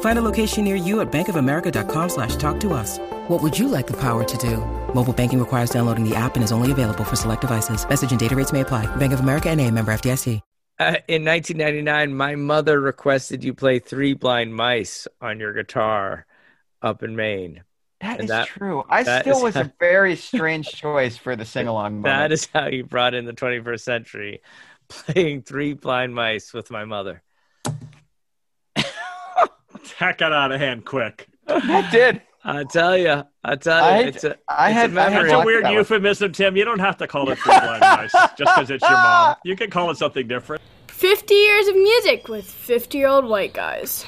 Find a location near you at bankofamerica.com slash talk to us. What would you like the power to do? Mobile banking requires downloading the app and is only available for select devices. Message and data rates may apply. Bank of America and a member FDIC. Uh, in 1999, my mother requested you play Three Blind Mice on your guitar up in Maine. That And is that- true. I that still was how- a very strange choice for the sing-along That moment. is how you brought in the 21st century, playing Three Blind Mice with my mother. That got out of hand quick. That did. I tell you, I tell I- you, it's a, I it's had- a I memory. had That's a weird that euphemism, Tim. You don't have to call it three blind mice just because it's your mom. You can call it something different. 50 years of music with 50 year old white guys.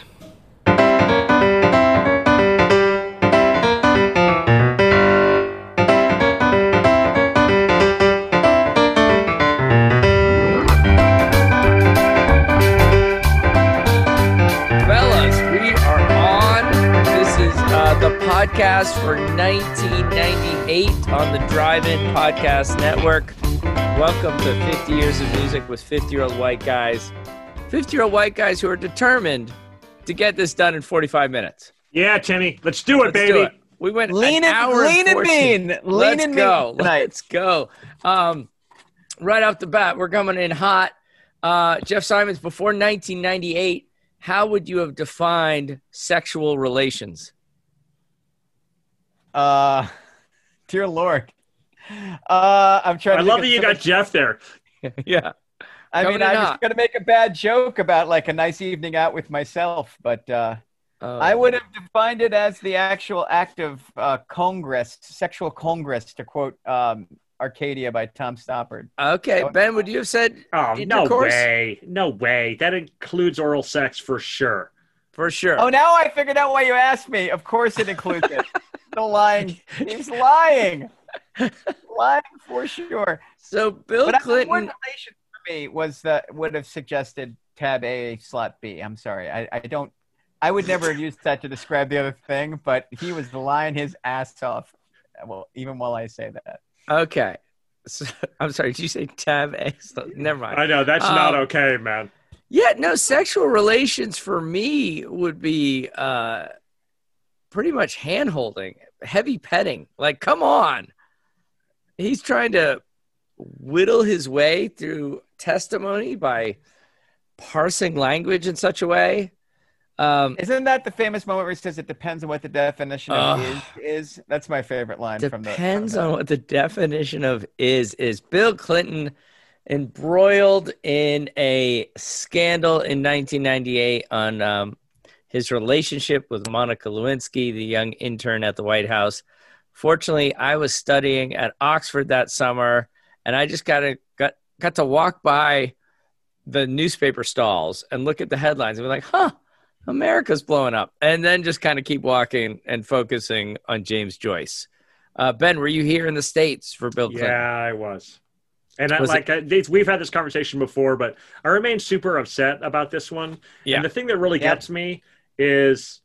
Podcast for 1998 on the Drive In Podcast Network. Welcome to 50 Years of Music with 50 year old white guys. 50 year old white guys who are determined to get this done in 45 minutes. Yeah, Timmy, let's do it, Let's baby. do it. We went Lean an and- hour lean and mean. Lean Let's and go. mean. Let's go. Um, right off the bat, we're coming in hot. Uh, Jeff Simons, before 1998, how would you have defined sexual relations? Uh, dear Lord. Uh, I'm trying. I to love think that you got something- Jeff there. yeah. I coming mean, I in was hot. going to make a bad joke about like a nice evening out with myself, but uh, Oh. I would have defined it as the actual act of uh, congress, sexual congress, to quote um, Arcadia by Tom Stoppard. Okay, Ben, would you have said Oh, no way. No way. That includes oral sex for sure. For sure. Oh, now I figured out why you asked me. Of course, it includes it. the lying. He's lying. lying for sure. so Bill But I- the Clinton. relation for me was that would have suggested tab A slot B. I'm sorry. I, I don't. I would never use that to describe the other thing, but he was lying his ass off. Well, even while I say that. Okay. So, I'm sorry. Did you say tab A? Slot? Never mind. I know. That's not Um, okay, man. Yeah, no, sexual relations for me would be uh pretty much hand holding, heavy petting. Like, come on. He's trying to whittle his way through testimony by parsing language in such a way. Um Isn't that the famous moment where he says it depends on what the definition of Ugh. is is? That's my favorite line from the depends on what the definition of is is Bill Clinton embroiled in a scandal in 1998 on um, his relationship with Monica Lewinsky, the young intern at the White House. Fortunately, I was studying at Oxford that summer, and I just got to got got to walk by the newspaper stalls and look at the headlines and be like, "Huh, America's blowing up," and then just kind of keep walking and focusing on James Joyce. Uh, ben, were you here in the states for Bill Clinton? Yeah, I was. And I, Was it- like I, they, we've had this conversation before, but I remain super upset about this one. Yeah. And the thing that really Yep. gets me is,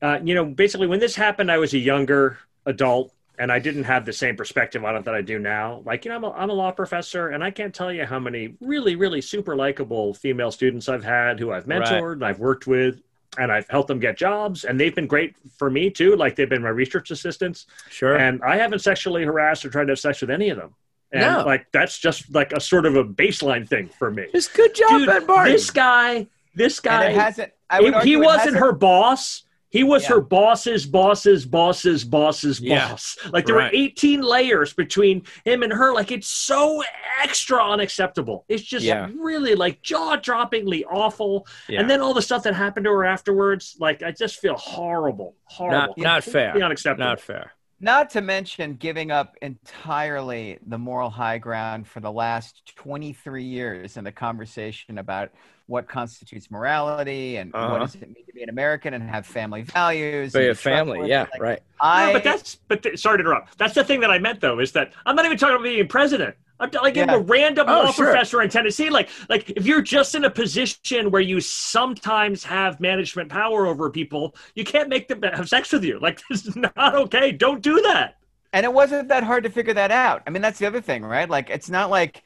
uh, you know, basically when this happened, I was a younger adult and I didn't have the same perspective on it that I do now. Like, you know, I'm a, I'm a law professor and I can't tell you how many really, really super likable female students I've had who I've Right. mentored and I've worked with and I've helped them get jobs and they've been great for me too. Like they've been my research assistants. Sure. And I haven't sexually harassed or tried to have sex with any of them. And No. like that's just like a sort of a baseline thing for me. Just good job, Dude, this guy, this And guy, it hasn't. I he, would he argue it wasn't hasn't- her boss. He was Yeah. her boss's boss's boss's boss's Yeah. boss. Like there Right. were 18 layers between him and her. Like it's so extra unacceptable. It's just Yeah. really like jaw droppingly awful. Yeah. And then all the stuff that happened to her afterwards, like I just feel horrible. Horrible. not not fair. Unacceptable. Not fair. Not to mention giving up entirely the moral high ground for the last 23 years in the conversation about what constitutes morality and what Uh-huh. does it mean to be an American and have family values. But and your family, yeah, Like, right. I, No, but that's but th- sorry to interrupt. That's the thing that I meant though is that I'm not even talking about being president. I'm t- like Yeah. a random Oh, law sure. professor in Tennessee. Like like if you're just in a position where you sometimes have management power over people, you can't make them have sex with you. Like this is not okay. Don't do that. and it wasn't that hard to figure that out. I mean, that's the other thing, right? Like, it's not like.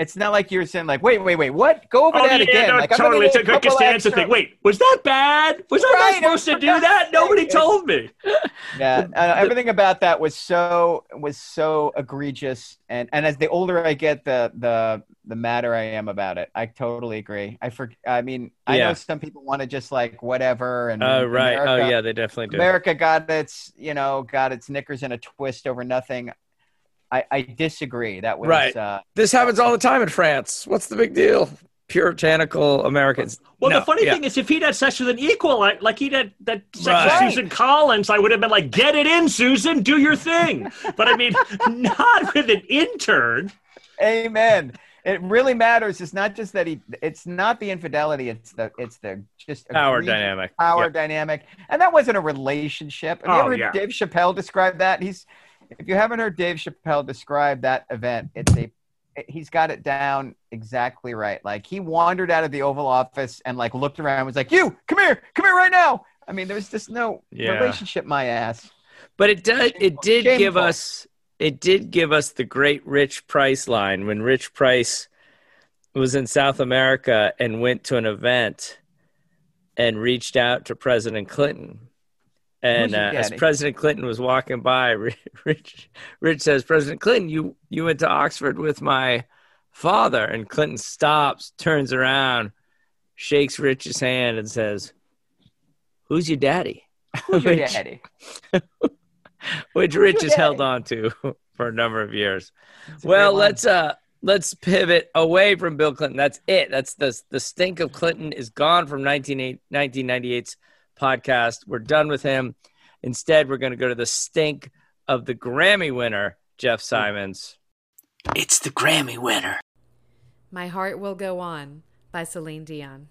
It's not like you're saying like, wait, wait, wait, what? Go over Oh that yeah, again. no, like, totally. It's a good Costanza thing. Wait, was that bad? Was I Right, not supposed to do that? Nobody told me. Yeah, uh, everything about that was so was so egregious, and and as the older I get, the the the madder I am about it. I totally agree. I for, I mean, I Yeah. know some people want to just like whatever, and Oh right. Oh yeah, they definitely do. America got its you know got its knickers in a twist over nothing. I I disagree. That was Right. Uh, This happens all the time in France. What's the big deal? Puritanical Americans. Well, No, the funny yeah. thing is, if he'd had sex with an equal, like, like he did that sex Right. with Susan Collins, I would have been like, "Get it in, Susan, do your thing." But I mean, not with an intern. Amen. It really matters. It's not just that he. It's not the infidelity. It's the. It's the just Power dynamic. power Yep. dynamic, and that wasn't a relationship. Have you Oh, ever heard yeah. Dave Chappelle described that? He's. If you haven't heard Dave Chappelle describe that event, it's a. He's got it down exactly right. Like he wandered out of the Oval Office and like looked around, and was like, "You come here, come here right now." I mean, there was just no Yeah. relationship. My ass. But it did it did Shameful. give us it did give us the great Rich Price line when Rich Price was in South America and went to an event and reached out to President Clinton. And uh, as? President Clinton was walking by, Rich Rich says, "President Clinton, you you went to Oxford with my father." And Clinton stops, turns around, shakes Rich's hand, and says, "Who's your daddy?" Who's your Which- daddy? which Who's Rich has held on to for a number of years. Well, let's uh let's pivot away from Bill Clinton. That's it. That's the the stink of Clinton is gone from 1998 1998's podcast. We're done with him. Instead, we're going to go to the stink of the Grammy winner, Jeff Simons. It's the Grammy winner. My Heart Will Go On by Celine Dion.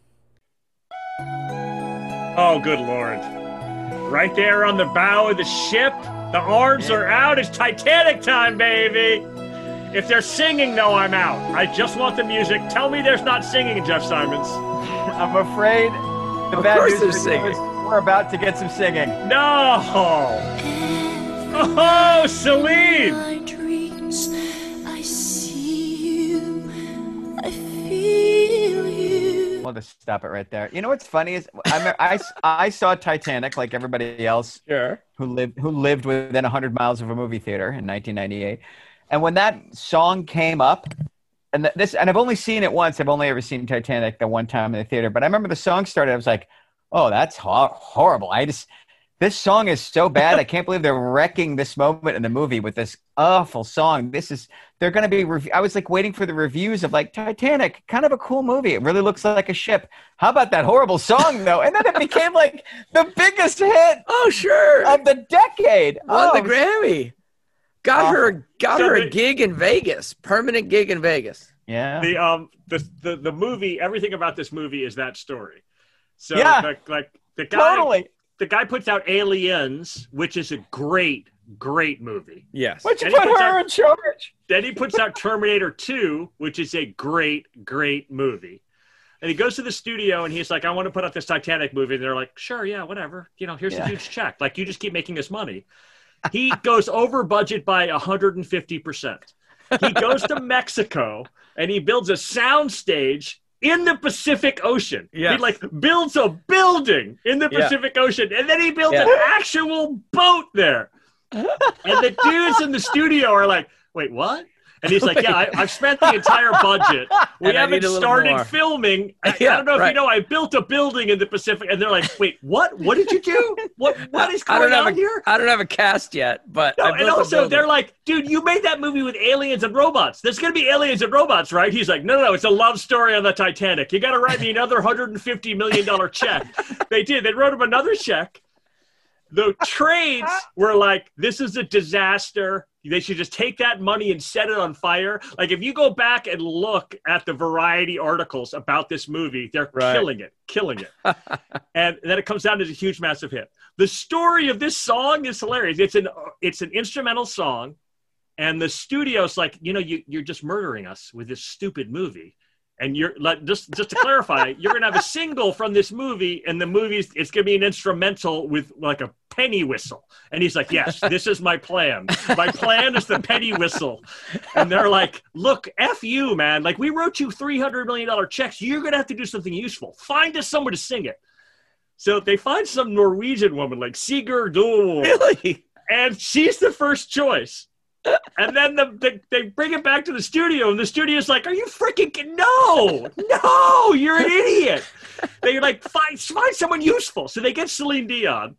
Oh, good lord! Right there on the bow of the ship, the arms are out. It's Titanic time, baby. If they're singing, though, I'm out. I just want the music. Tell me there's not singing, Jeff Simons. I'm afraid the Of bad course news they're for you singing. Is we're about to get some singing. No. Oh, Celine. my dreams, I see you, I feel you. We'll just stop it right there. You know what's funny is I, I, I saw Titanic like everybody else Sure. who lived who lived within 100 miles of a movie theater in 1998. And when that song came up, and this, and I've only seen it once. I've only ever seen Titanic the one time in the theater. But I remember the song started. I was like, "Oh, that's ho- horrible." I just this song is so bad. I can't believe they're wrecking this moment in the movie with this awful song. This is they're going to be. Rev- I was like waiting for the reviews of like Titanic, kind of a cool movie. It really looks like a ship. How about that horrible song though? And then it became like the biggest hit Oh, sure. of the decade. Won Oh, the Grammy. Got her got So her the- a gig in Vegas. Permanent gig in Vegas. Yeah. The um the, the the movie. Everything about this movie is that story. So Yeah. the, like the guy Totally. the guy puts out Aliens, which is a great great movie. Yes. Why'd you And he put puts her out- in charge? Then he puts out Terminator 2, which is a great, great movie. And he goes to the studio and he's like, I want to put out this Titanic movie. And they're like, sure, yeah, whatever. You know, here's Yeah. a huge check. Like, you just keep making us money. He goes over budget by 150%. He goes to Mexico and he builds a sound stage in the Pacific Ocean. Yes. He like builds a building in the Yeah. Pacific Ocean. And then he builds Yeah. an actual boat there. and the dudes in the studio are like, wait, what? And he's like, "Yeah, I, I've spent the entire budget. We haven't need a little started filming. I, I don't know if right. you know. I built a building in the Pacific." And they're like, "Wait, what? What did you do? What? What is I going have on a, here?" I don't have a cast yet, but No, I and also they're like, dude, you made that movie with aliens and robots. There's gonna be aliens and robots, right? He's like, no, no, no, it's a love story on the Titanic. You got to write me another hundred and fifty million dollar check. they did. They wrote him another check. The trades were like, this is a disaster. They should just take that money and set it on fire. Like, if you go back and look at the variety articles about this movie, they're Right. killing it, killing it. and then it comes down to a huge, massive hit. The story of this song is hilarious. It's an it's an instrumental song, and the studio's like, you know, you you're just murdering us with this stupid movie. And you're like just just to clarify, you're gonna have a single from this movie, and the movie's it's gonna be an instrumental with like a penny whistle. And he's like, Yes, this is my plan. My plan is the penny whistle. And they're like, Look, F you, man. Like we wrote you three hundred million dollar checks. You're gonna have to do something useful. Find us someone to sing it. So they find some Norwegian woman like Sigurd really. and she's the first choice. And then the, the, they bring it back to the studio, and the studio's like, "Are you freaking no, no? You're an idiot." They're like find find someone useful, so they get Celine Dion.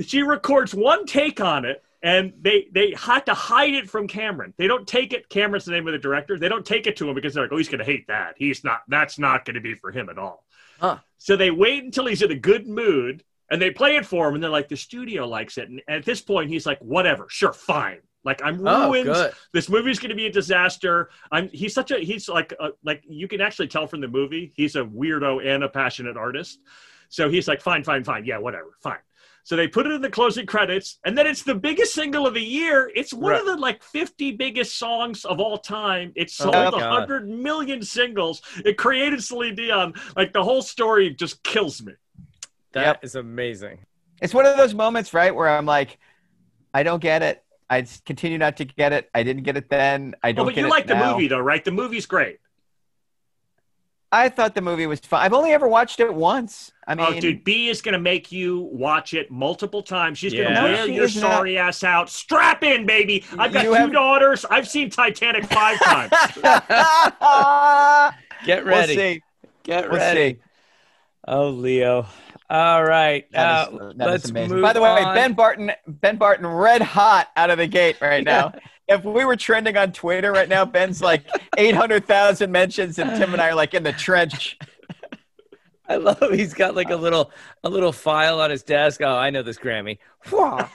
She records one take on it, and they they had to hide it from Cameron. They don't take it. Cameron's the name of the director. They don't take it to him because they're like, "Oh, he's going to hate that. He's not. That's not going to be for him at all." Huh. So they wait until he's in a good mood and they play it for him, and they're like, the studio likes it. And at this point, he's like, whatever, sure, fine. Like I'm Oh, ruined. good. this movie's going to be a disaster. I'm. He's such a. He's like a, like you can actually tell from the movie. He's a weirdo and a passionate artist. So he's like, fine, fine, fine. Yeah, whatever, fine. So they put it in the closing credits, and then it's the biggest single of the year. It's one of the like 50 biggest songs of all time. It Oh sold my a 100 million singles. It created Celine Dion. Like the whole story just kills me. That is Yep. amazing. It's one of those moments, right, where I'm like, I don't get it. I continue not to get it. I didn't get it then. I Oh, don't but get you it like the now. movie though, right? The movie's great. I thought the movie was fun. I've only ever watched it once. I mean, oh, dude, B is gonna make you watch it multiple times. She's Yeah. gonna No, wear she your is not. sorry ass out. Strap in, baby. I've got You two have- daughters. I've seen Titanic five times. Get we'll ready. see. Get We'll ready. see. Oh, Leo. All right. That is- uh, that is let's amazing. move By the way, on. Ben Barton, Ben Barton, red hot out of the gate right now. If we were trending on Twitter right now, Ben's like eight hundred thousand mentions, and Tim and I are like in the trench. I love he's got like a little a little file on his desk. Oh, I know this Grammy. Whew.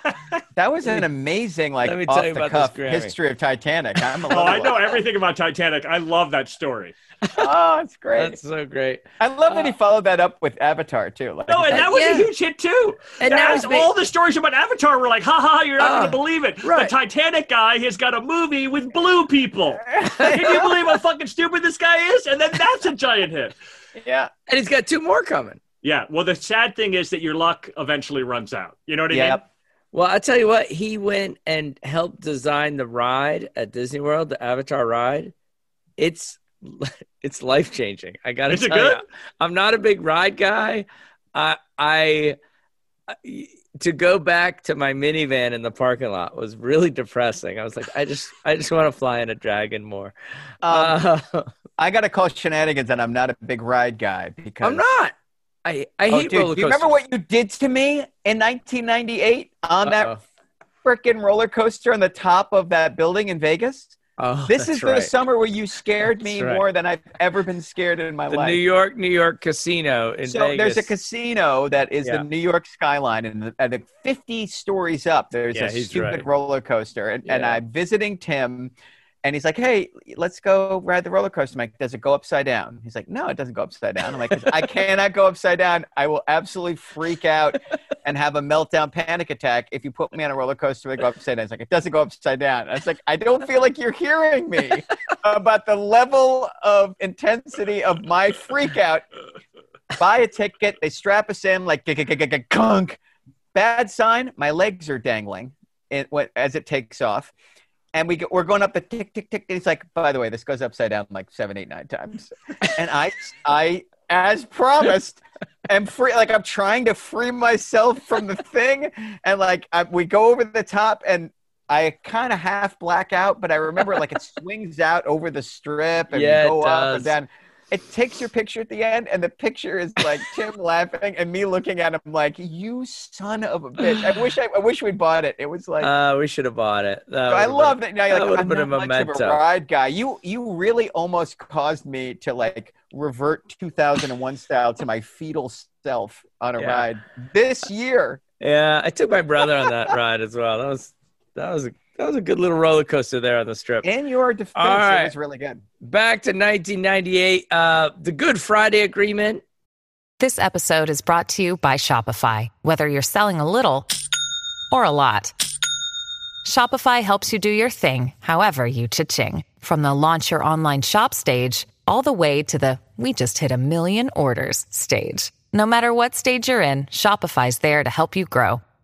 That was an amazing, like Let me tell off you the about cuff this Grammy. history of Titanic. I'm a oh, I know everything about Titanic. I love that story. Oh, it's great. That's so great. I love that he followed that up with Avatar too. Like, No, and that was Yeah. a huge hit too. And That now was all the stories about Avatar were like, ha ha, ha, you're not Ah, gonna believe it. right. The Titanic guy has got a movie with blue people. Can you believe how fucking stupid this guy is? And then that's a giant hit. Yeah, And he's got two more coming. Yeah. Well, the sad thing is that your luck eventually runs out. You know what I mean? yep. Well, I tell you what, he went and helped design the ride at Disney World, the Avatar ride. It's it's life changing. I got to Is it tell good? you, I'm not a big ride guy. I, I I- to go back to my minivan in the parking lot was really depressing. I was like, I just I just want to fly in a dragon more. Um, Uh, I got to call shenanigans, and I'm not a big ride guy because I'm not. I I Oh, hate dude, roller do you remember what you did to me in 1998 on that Uh-oh. freaking roller coaster on the top of that building in Vegas? Oh, This is the summer where you scared me right. more than I've ever been scared in my the life. New York New York casino in so Vegas. there's a casino that is Yeah. the New York skyline, and the, and the 50 stories up, there's Yeah, a stupid right. roller coaster. And, and I'm visiting Tim, and he's like, "Hey, let's go ride the roller coaster." I'm like, "Does it go upside down?" He's like, "No, it doesn't go upside down." I'm like, "I cannot go upside down. I will absolutely freak out and have a meltdown, panic attack if you put me on a roller coaster that go upside down." It's like, "It doesn't go upside down." I was like, "I don't feel like you're hearing me about the level of intensity of my freak out." Buy a ticket. They strap us in like gunk. Bad sign. My legs are dangling it, as it takes off. And we go, we're going up the tick, tick, tick. And it's like, by the way, this goes upside down like seven, eight, nine times. And I, I, as promised, am free. Like I'm trying to free myself from the thing. And like I, we go over the top and I kind of half black out, but I remember like it swings out over the strip and Yeah, go up and down. It takes your picture at the end, and the picture is like Tim laughing and me looking at him like, "You son of a bitch!" I wish I, I wish we bought it. It was like Uh, we should have bought it. That I love that. Now you're like, I'm a much of a memento. ride guy. You you really almost caused me to like revert 2001 style to my fetal self on a Yeah. ride this year. Yeah, I took my brother on that ride as well. That was that was a that was a good little roller coaster there on the strip. In your defense, All right. it was really good. Back to 1998, uh, the Good Friday Agreement. This episode is brought to you by Shopify. Whether you're selling a little or a lot, Shopify helps you do your thing, however you cha-ching. From the launch your online shop stage, all the way to the we just hit a million orders stage. No matter what stage you're in, Shopify's there to help you grow.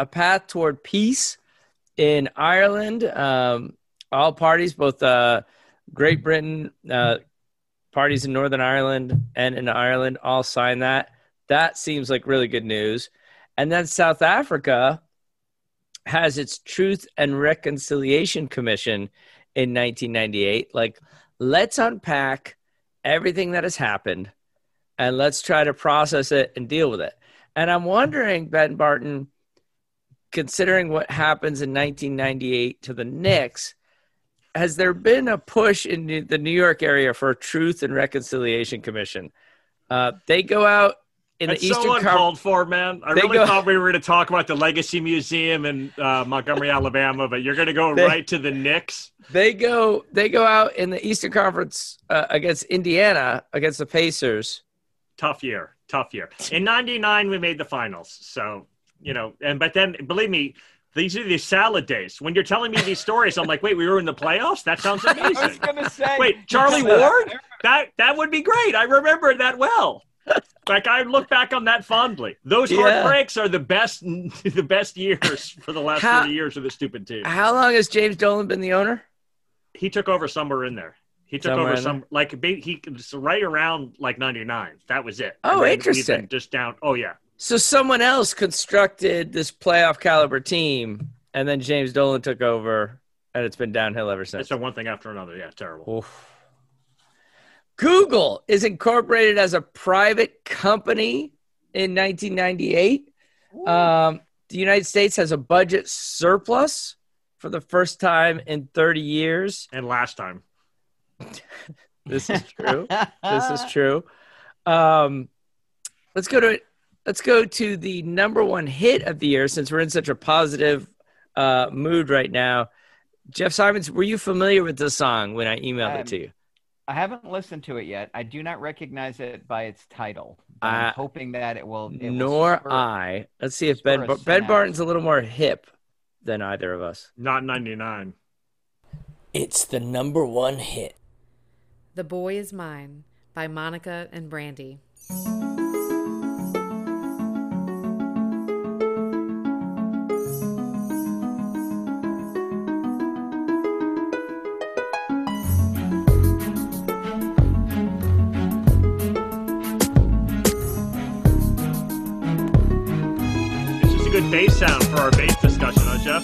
A path toward peace in Ireland. Um, all parties, both uh, Great Britain, uh, parties in Northern Ireland and in Ireland, all signed that. That seems like really good news. And then South Africa has its Truth and Reconciliation Commission in 1998. Like, let's unpack everything that has happened and let's try to process it and deal with it. And I'm wondering, Ben Barton, considering what happens in 1998 to the Knicks, has there been a push in the- New York area for a Truth and Reconciliation Commission? Uh, they go out in It's the so Eastern uncalled Conference. for, man. I really go- thought we were going to talk about the Legacy Museum in uh, Montgomery, Alabama, but you're going to go They- right to the Knicks. They go. They go out in the Eastern Conference uh, against Indiana against the Pacers. Tough year, tough year. In '99, we made the finals, so you know. And but then, believe me, these are the salad days. When you're telling me these stories, I'm like, wait, we were in the playoffs. That sounds amazing. I was gonna say, Wait, Charlie Ward? That that would be great. I remember that well. Like I look back on that fondly. Those Yeah. heartbreaks are the best, the best years for the last How- thirty years of the stupid team. How long has James Dolan been the owner? He took over somewhere in there. He took Somewhere over in some like ba- he was right around like ninety nine. That was it. Oh, And interesting. Just down. Oh yeah. So someone else constructed this playoff caliber team, and then James Dolan took over, and it's been downhill ever since. It's a one thing after another. Yeah, terrible. Oof. Google is incorporated as a private company in 1998. Um, the United States has a budget surplus for the first time in 30 years. And last time, This is true. this is true. Um, let's go to let's go to the number one hit of the year since we're in such a positive uh, mood right now. Jeff Simons, were you familiar with this song when I emailed Um, it to you? I haven't listened to it yet. I do not recognize it by its title. Uh, I'm hoping that it will. It will Nor spur- I. Let's see if Ben a Ben. Barton's a little more hip than either of us. not ninety nine. It's the number one hit. The Boy Is Mine by Monica and Brandy. Good bass sound for our bass discussion, huh, Jeff?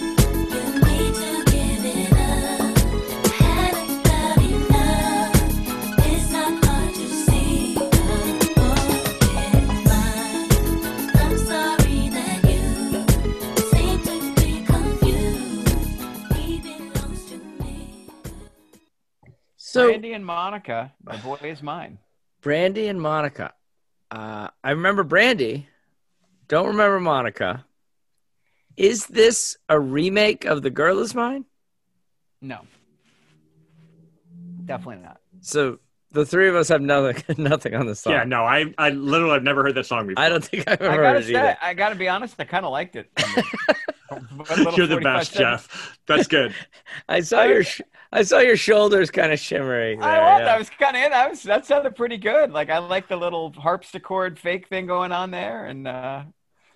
So Randy and Monica, my boy is mine. Brandy and Monica. Uh, I remember Brandy. Don't remember Monica. Is this a remake of The Girl Is Mine? No, definitely not. So The three of us have nothing, nothing on this song. Yeah, no, I, I literally have never heard that song before. I don't think I've ever I heard gotta it say, either. I gotta be honest. I kind of liked it. You're the best, Jeff. That's good. I saw your, sh- I saw your shoulders kind of shimmering. I was. yeah. I was kind of in. I was. That sounded pretty good. Like I like the little harpsichord fake thing going on there. And uh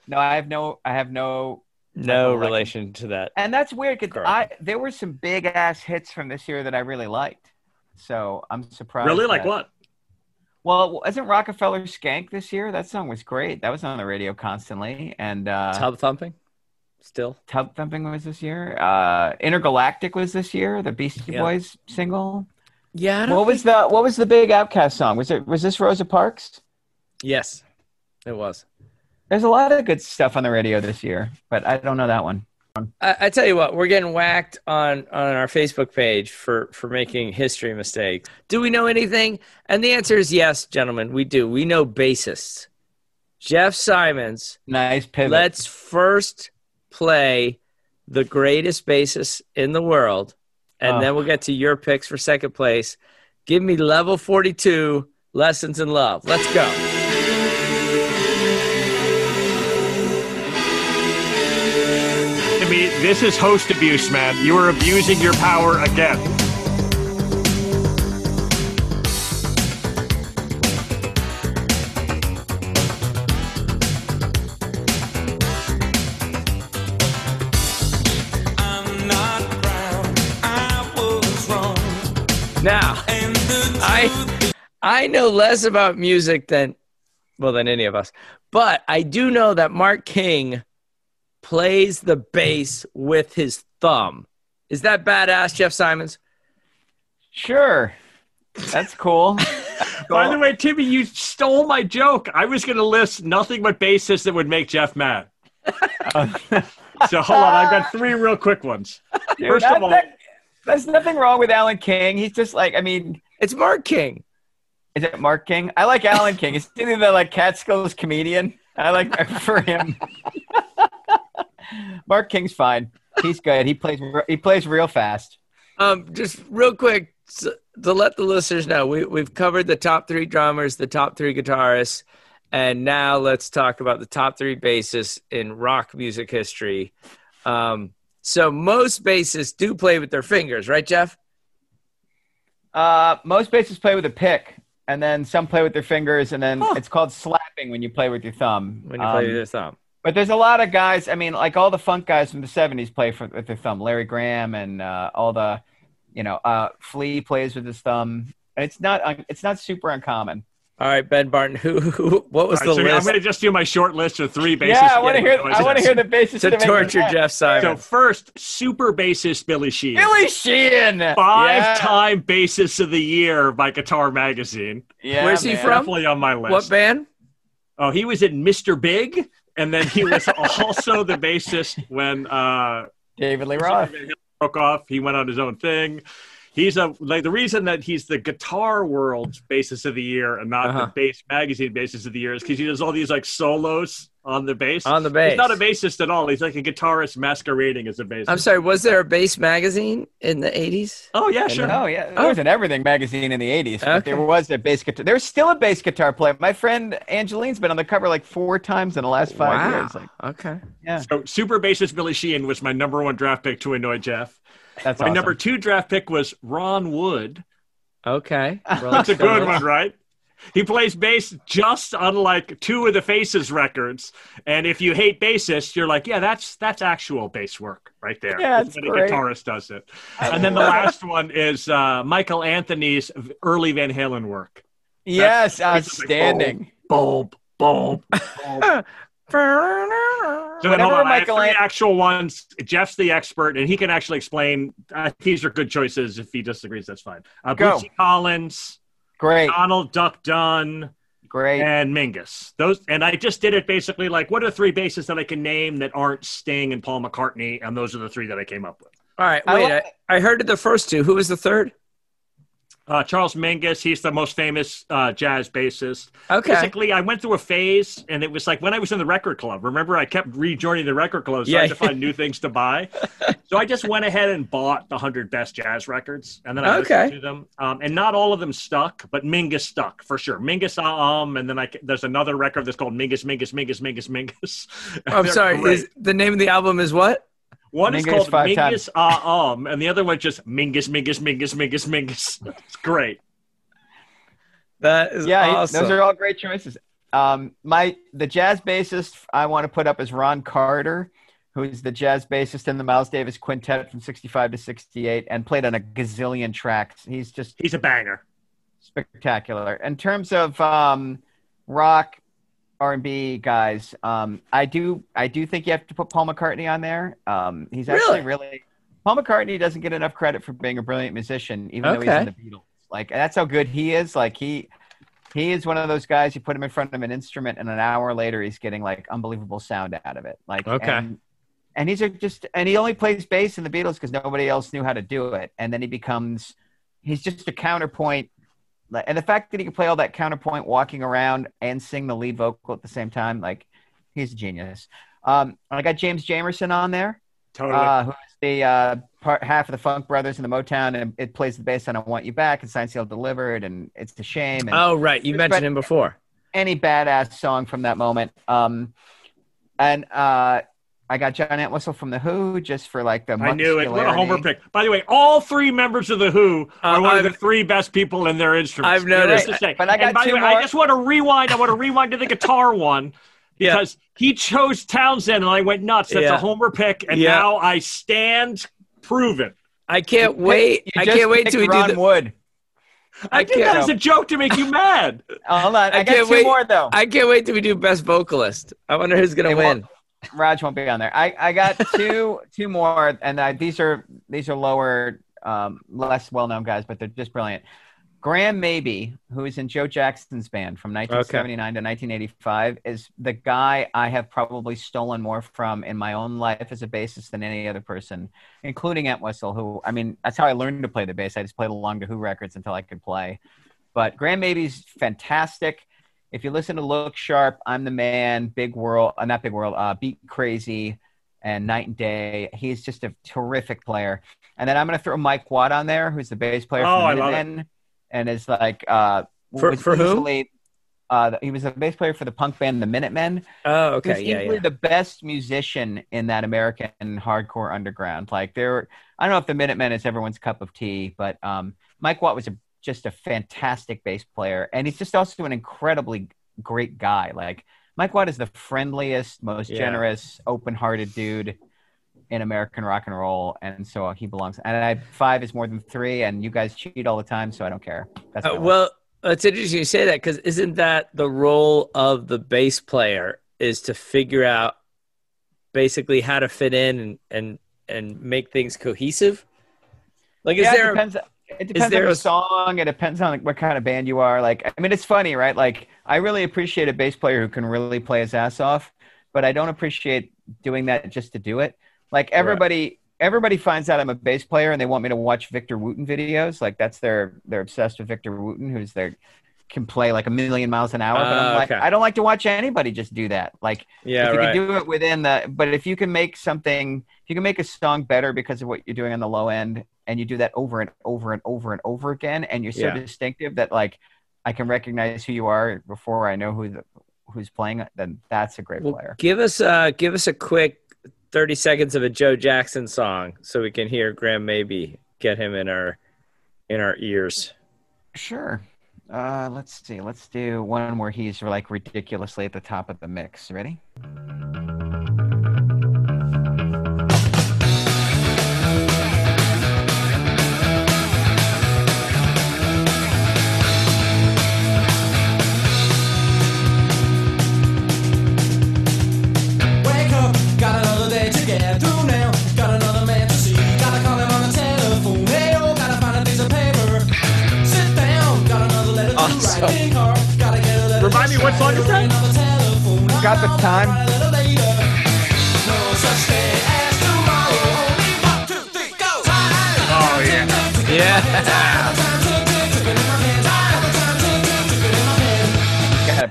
no, I have no. I have no. No recollection. relation to that. And that's weird because I there were some big ass hits from this year that I really liked. So I'm surprised. Really? Like that- what? Well, wasn't Rockefeller Skank this year? That song was great. That was on the radio constantly. And uh, Tub thumping, still. Tub Thumping was this year. Uh, Intergalactic was this year. The Beastie Yeah. Boys single. Yeah. I don't What was the What was the big Outkast song? Was it Was this Rosa Parks? Yes, it was. There's a lot of good stuff on the radio this year, but I don't know that one. I, I tell you what, we're getting whacked on on our Facebook page for for making history mistakes. Do we know anything? And the answer is yes, gentlemen. We do. We know bassists. Jeff Simons. Nice pivot. Let's first play the greatest bassist in the world, and Oh. then we'll get to your picks for second place. Give me level forty two lessons in love. Let's go. This is host abuse, man. You are abusing your power again. Now, I I know less about music than well than any of us, but I do know that Mark King plays the bass with his thumb. Is that badass, Jeff Simons? Sure, that's cool. By the way, Timmy, you stole my joke. I was going to list nothing but bassists that would make Jeff mad. so hold on, I've got three real quick ones. Dude, First that- of all, that- there's nothing wrong with Alan King. He's just like, I mean, It's Mark King. is it Mark King? I like Alan King. Is he the like Catskills comedian? I like I prefer him. Mark King's fine. He's good. He plays. He plays real fast. Um, just real quick s- to let the listeners know, we we've covered the top three drummers, the top three guitarists, and now let's talk about the top three bassists in rock music history. Um, so most bassists do play with their fingers, right, Jeff? Uh, most bassists play with a pick, and then some play with their fingers, and then it's called slapping when you play with your thumb. When you play Um, with your thumb. But there's a lot of guys. I mean, like all the funk guys from the '70s play for, with their thumb. Larry Graham and uh, all the, you know, uh, Flea plays with his thumb. And it's not. un- It's not super uncommon. All right, Ben Barton, who, who what was All right, the so I'm going to just do my short list of three bassists. yeah, I want to hear. I want to hear the bassist to that torture me mad. Jeff So Simons? first, super bassist Billy Sheehan. Billy Sheehan, Yeah. Five-time bassist of the year by Guitar Magazine. Yeah, Where's he from? Definitely on my list. what band? Oh, he was in Mr. Big, and then he was also the bassist when uh, David Lee Roth. Broke off. He went on his own thing. He's a like the reason that he's the guitar world's bassist of the year and not Uh-huh. the bass magazine bassist of the year is because he does all these like solos on the bass. On the bass. He's not a bassist at all. He's like a guitarist masquerading as a bassist. I'm sorry, was there a bass magazine in the 80s? Oh yeah, sure. Oh yeah, there was an Everything magazine in the '80s. But Okay. there was a bass guitar. There's still a bass guitar player. My friend Angeline's been on the cover like four times in the last five wow. years. Like, okay. yeah, So super bassist Billy Sheehan was my number one draft pick to annoy Jeff. That's My awesome. number two draft pick was Ron Wood. Okay. That's a good one, right? He plays bass just unlike two of the Faces records. And if you hate bassists, you're like, yeah, that's that's actual bass work right there. Yeah, That's it's when a great. guitarist does it. And then the last one is uh, Michael Anthony's early Van Halen work. yes, That's- it's like, outstanding. Boom, boom, boom. So then, Whenever hold on, I have Michael three An- actual ones. Jeff's the expert, and he can actually explain. Uh, these are good choices. If he disagrees, that's fine. Uh, Go. Bootsy Collins, Great, Donald Duck Dunn, great. and Mingus. Those, and I just did it basically like, what are three bases that I can name that aren't Sting and Paul McCartney? And those are the three that I came up with. All right, I wait. like- I, I heard of the first two. Who was the third? Uh, Charles Mingus, he's the most famous uh, jazz bassist. Okay. Basically, I went through a phase, and it was like when I was in the record club. Remember, I kept rejoining the record club, so I had to find new things to buy. so I just went ahead and bought the hundred best jazz records, and then I Okay. listened to them. Um, and not all of them stuck, but Mingus stuck for sure. Mingus, um, and then I there's another record that's called Mingus, Mingus, Mingus, Mingus, Mingus. I'm sorry. Is the name of the album is what? One is called five Mingus times. Ah Um, and the other one just Mingus Mingus Mingus Mingus Mingus. It's great. That is yeah, awesome. those are all great choices. Um, my the jazz bassist I want to put up is Ron Carter, who's the jazz bassist in the Miles Davis Quintet from '65 to '68, and played on a gazillion tracks. He's just He's a banger. spectacular. In terms of um, rock R and B guys, um, I do I do think you have to put Paul McCartney on there. Um, he's actually really Paul McCartney doesn't get enough credit for being a brilliant musician, even though he's in the Beatles. Like that's how good he is. Like he he is one of those guys you put him in front of an instrument and an hour later he's getting like unbelievable sound out of it. Like Okay. and, and he's a just and he only plays bass in the Beatles because nobody else knew how to do it. And then he becomes he's just a counterpoint. And the fact that he can play all that counterpoint walking around and sing the lead vocal at the same time, like he's a genius. Um, I got James Jamerson on there Totally. uh, who's the uh, part half of the Funk Brothers in the Motown, and it plays the bass on "I Want You Back" and "Sign Seal Delivered," and "It's a Shame." And Oh, right. You mentioned him before. Any badass song from that moment. Um, and uh, I got John Entwistle from the Who just for like the. I knew it. What a homer pick. By the way, all three members of the Who are Uh, one of I've- the three best people in their instruments. I've noticed. Needless to say. But I got and by the two way, I just want to rewind. I want to rewind to the guitar one Yeah. because he chose Townshend, and I went nuts. That's Yeah. a homer pick, and Yeah. now I stand proven. I can't wait. You I can't wait picked till we do Ron the. Wood. I, I did that as a joke to make you mad. Hold on, I, I got can't two wait. more though. I can't wait till we do best vocalist. I wonder who's gonna Hey, win. Raj won't be on there. I, I got two two more, and I, these are these are lower, um, less well known guys, but they're just brilliant. Graham Maby, who is in Joe Jackson's band from 1979 to 1985, is the guy I have probably stolen more from in my own life as a bassist than any other person, including Ant Entwistle, who I mean that's how I learned to play the bass. I just played along to Who records until I could play. But Graham Maby's fantastic. If you listen to Look Sharp, I'm the Man, Big World, uh, not Big World, uh, Beat Crazy, and Night and Day, he's just a terrific player. And then I'm going to throw Mike Watt on there, who's the bass player Oh, for I. Minutemen, and is like uh, For- was for who? Uh, he was a bass player for the punk band The Minutemen. Oh, He was okay. Yeah, easily yeah. the best musician in that American hardcore underground. Like there, I don't know if the Minutemen is everyone's cup of tea, but um, Mike Watt was a, just a fantastic bass player, and he's just also an incredibly great guy. Like Mike Watt is the friendliest, most Yeah. generous, open-hearted dude in American rock and roll, and so he belongs. And I, five is more than three, and you guys cheat all the time, so I don't care. That's Uh, well, it's interesting you say that because isn't that the role of the bass player is to figure out basically how to fit in and and, and make things cohesive? Like, is yeah, there? depends. It depends there on the a- song. It depends on like, what kind of band you are. Like, I mean, it's funny, right? Like, I really appreciate a bass player who can really play his ass off, but I don't appreciate doing that just to do it. Like everybody, everybody finds out I'm a bass player and they want me to watch Victor Wooten videos. Like that's their they're obsessed with Victor Wooten, who's their can play like a million miles an hour. but I'm Ah, like, okay. I don't like to watch anybody just do that. Like, Yeah, if you right. can do it within the but if you can make something if you can make a song better because of what you're doing on the low end and you do that over and over and over and over again and you're so Yeah. distinctive that like i can recognize who you are before i know who the, who's playing it then that's a great Well, player. give us uh give us a quick thirty seconds of a Joe Jackson song so we can hear Graham Maby get him in our in our ears. sure. Uh let's see. Let's do one where he's like ridiculously at the top of the mix. Ready Remind me what song is that? Got the time. Oh yeah. Yeah.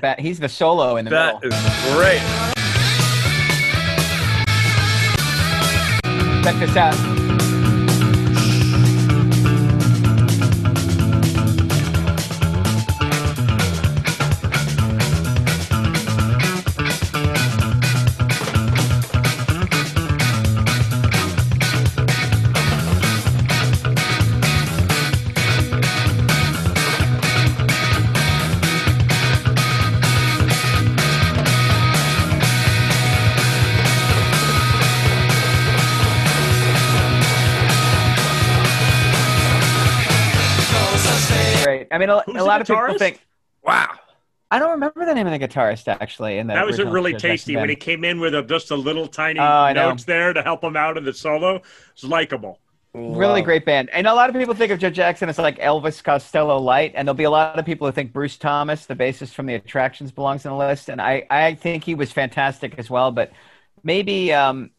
Bat. He's the solo in the that middle. That is great. Check this out. Mean, a, a lot of people guitarist? think. Wow. I don't remember the name of the guitarist actually. In the That was original really tasty when he came in with a, just a little tiny Oh, notes there to help him out in the solo. It's likable. Really great band. And a lot of people think of Joe Jackson as like Elvis Costello light, and there'll be a lot of people who think Bruce Thomas, the bassist from the Attractions, belongs on the list. And I, I think he was fantastic as well. But maybe um,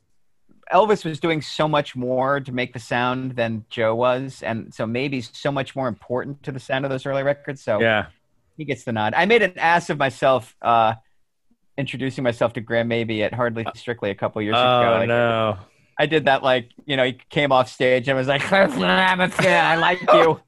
Elvis was doing so much more to make the sound than Joe was, and so maybe so much more important to the sound of those early records. So Yeah. he gets the nod. I made an ass of myself uh, introducing myself to Graham Maby at Hardly Strictly a couple years ago. Oh Like, no. I did that like you know he came off stage and was like I like you.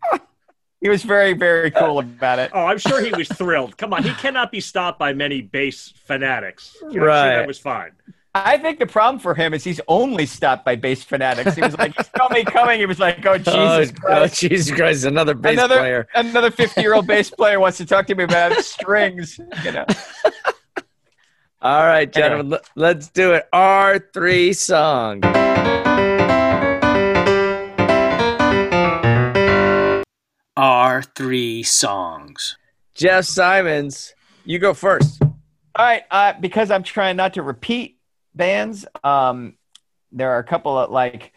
He was very very cool about it. Oh, I'm sure he was thrilled. Come on, he cannot be stopped by many bass fanatics. You know, I'm sure Right. that was fine. I think the problem for him is he's only stopped by bass fanatics. He was like, he saw me coming. He was like, oh Jesus oh, oh, Jesus Christ! Another bass another player. another 50 year old bass player wants to talk to me about strings. You know. All right, gentlemen, let- let's do it. R three song. R3 songs. Jeff Simons, you go first. All right, uh, because I'm trying not to repeat bands. Um, there are a couple of like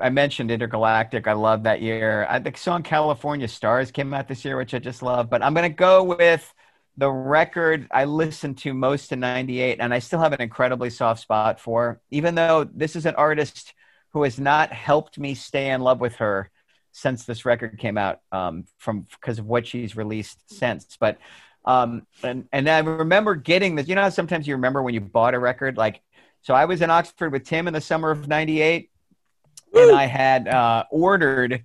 I mentioned Intergalactic. I love that year. I, the song California Stars came out this year, which I just love. But I'm going to go with the record I listened to most in '98, and I still have an incredibly soft spot for. Even though this is an artist who has not helped me stay in love with her since this record came out, um, from because of what she's released since. But um, and and I remember getting this. You know, sometimes you remember when you bought a record, like. So I was in Oxford with Tim in the summer of '98, and I had uh, ordered,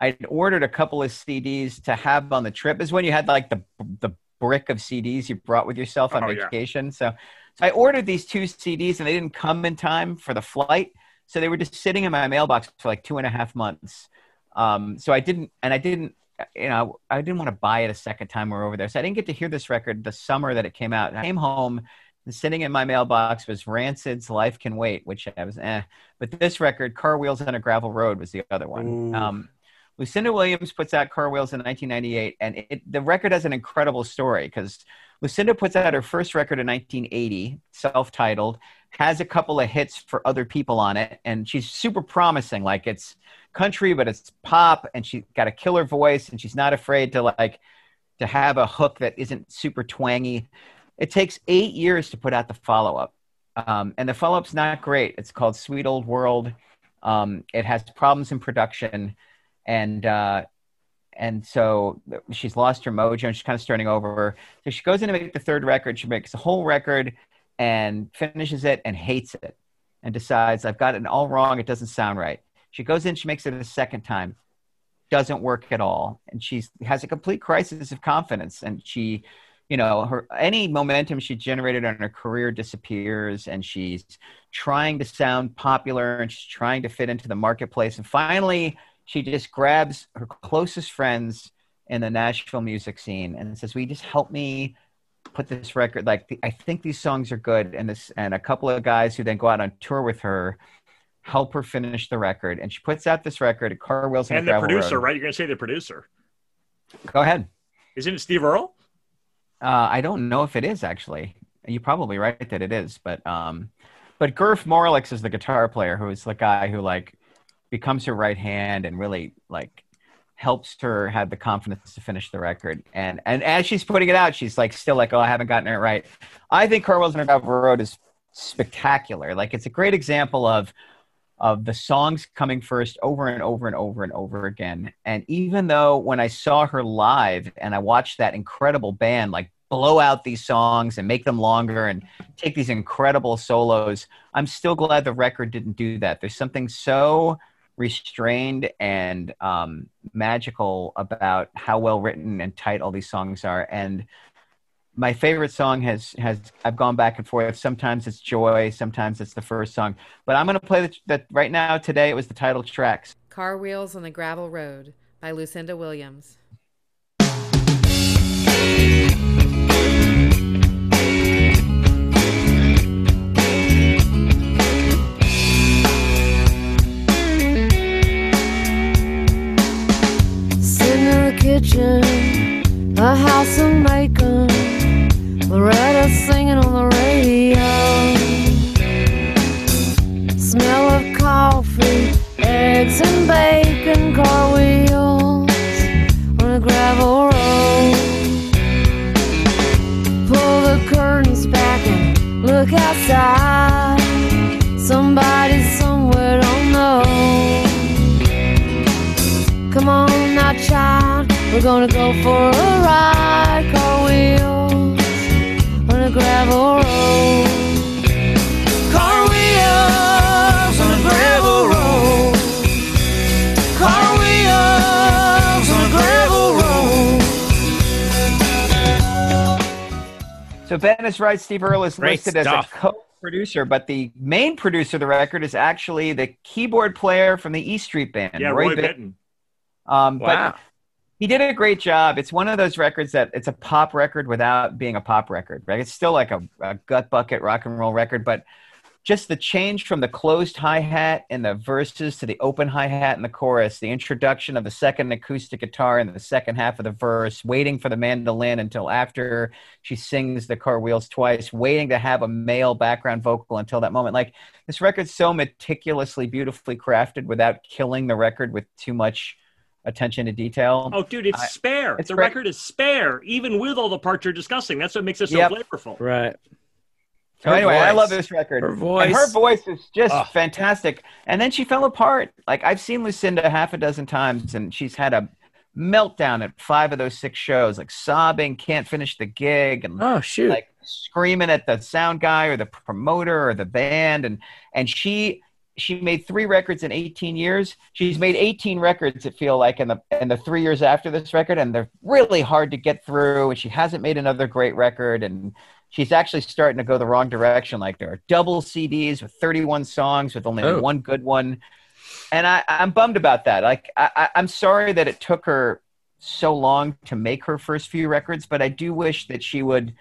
I ordered a couple of CDs to have on the trip. Is when you had like the the brick of CDs you brought with yourself on Oh, yeah. vacation. So, so I ordered these two CDs, and they didn't come in time for the flight. So they were just sitting in my mailbox for like two and a half months. Um, so I didn't, and I didn't, you know, I didn't want to buy it a second time we were over there. So I didn't get to hear this record the summer that it came out. And I came home, and sitting in my mailbox was Rancid's "Life Can Wait," which I was eh. But this record, "Car Wheels on a Gravel Road," was the other one. Um, Lucinda Williams puts out Car Wheels in 1998, and it, the record has an incredible story because Lucinda puts out her first record in 1980, self-titled, has a couple of hits for other people on it, and she's super promising. Like it's country, but it's pop, and she's got a killer voice, and she's not afraid to like to have a hook that isn't super twangy. It takes eight years to put out the follow-up, um, and the follow-up's not great. It's called Sweet Old World. Um, it has problems in production, and uh, and so she's lost her mojo and she's kind of starting over. So she goes in to make the third record. She makes a whole record and finishes it and hates it and decides I've got it all wrong. It doesn't sound right. She goes in, she makes it a second time, doesn't work at all, and she has a complete crisis of confidence. And she, you know, her any momentum she generated on her career disappears, and she's trying to sound popular and she's trying to fit into the marketplace. And finally, she just grabs her closest friends in the Nashville music scene and says, "Will you just help me put this record? Like, I think these songs are good." And this, and a couple of guys who then go out on tour with her help her finish the record. And she puts out this record, "Car Wheels on a And the producer, Road. right? You're going to say the producer. Go ahead. Isn't it Steve Earle? Uh, I don't know if it is actually. You're probably right that it is, but um, but Gurf Morlix is the guitar player who is the guy who like becomes her right hand and really like helps her have the confidence to finish the record. And and as she's putting it out, she's like still like, oh, I haven't gotten it right. I think Car Wheels Gravel Road is spectacular. Like it's a great example of of the songs coming first over and over and over and over again. And even though when I saw her live and I watched that incredible band like blow out these songs and make them longer and take these incredible solos. I'm still glad the record didn't do that. There's something so restrained and um, magical about how well written and tight all these songs are. And my favorite song has has I've gone back and forth. Sometimes it's Joy, sometimes it's the first song. But I'm going to play that right now. Today it was the title tracks. Car Wheels on the Gravel Road by Lucinda Williams. Kitchen, a house of making, Loretta singing on the radio. Smell of coffee, eggs and bacon, car wheels on a gravel road. Pull the curtains back and look outside. We're gonna go for a ride. Car wheels on a gravel road. Car wheels on a gravel road. Car wheels on a gravel road. So Ben is right. Steve Earle is Great listed stuff. as a co-producer, but the main producer of the record is actually the keyboard player from the E Street Band, Yeah, Roy, Bitt- Bittan. Um, Wow. But he did a great job. It's one of those records that it's a pop record without being a pop record. Right? It's still like a, a gut bucket rock and roll record, but just the change from the closed hi hat in the verses to the open hi hat in the chorus, the introduction of the second acoustic guitar in the second half of the verse, waiting for the mandolin until after she sings the car wheels twice, waiting to have a male background vocal until that moment. Like this record's so meticulously, beautifully crafted without killing the record with too much attention to detail. Oh, dude, it's I- spare. it's the great. record is spare, even with all the parts you're discussing. That's what makes it so Yep. flavorful. Right. So Her anyway, I love this record. Her And voice. her voice is just Ugh. fantastic. And then she fell apart. Like I've seen Lucinda half a dozen times, and she's had a meltdown at five of those six shows, like sobbing, can't finish the gig, and Oh shoot. like screaming at the sound guy or the promoter or the band and and she she made three records in 18 years she's made 18 records it feel like in the in the three years after this record and they're really hard to get through and she hasn't made another great record and she's actually starting to go the wrong direction like there are double cds with 31 songs with only Oh. one good one and I, I'm bummed about that. Like, I, I, I'm sorry that it took her so long to make her first few records, but I do wish that she would,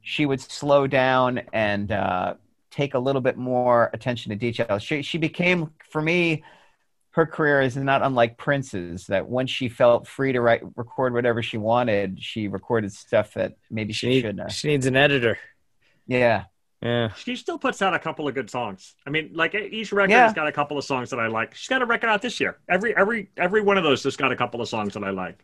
she would slow down and uh, take a little bit more attention to detail. She, she became, for me, her career is not unlike Prince's. That once she felt free to write, record whatever she wanted, she recorded stuff that maybe she, She, need- shouldn't have. she needs an editor. Yeah, Yeah. She still puts out a couple of good songs. I mean, like each record Yeah. has got a couple of songs that I like. She's got a record out this year. Every every every one of those has got a couple of songs that I like.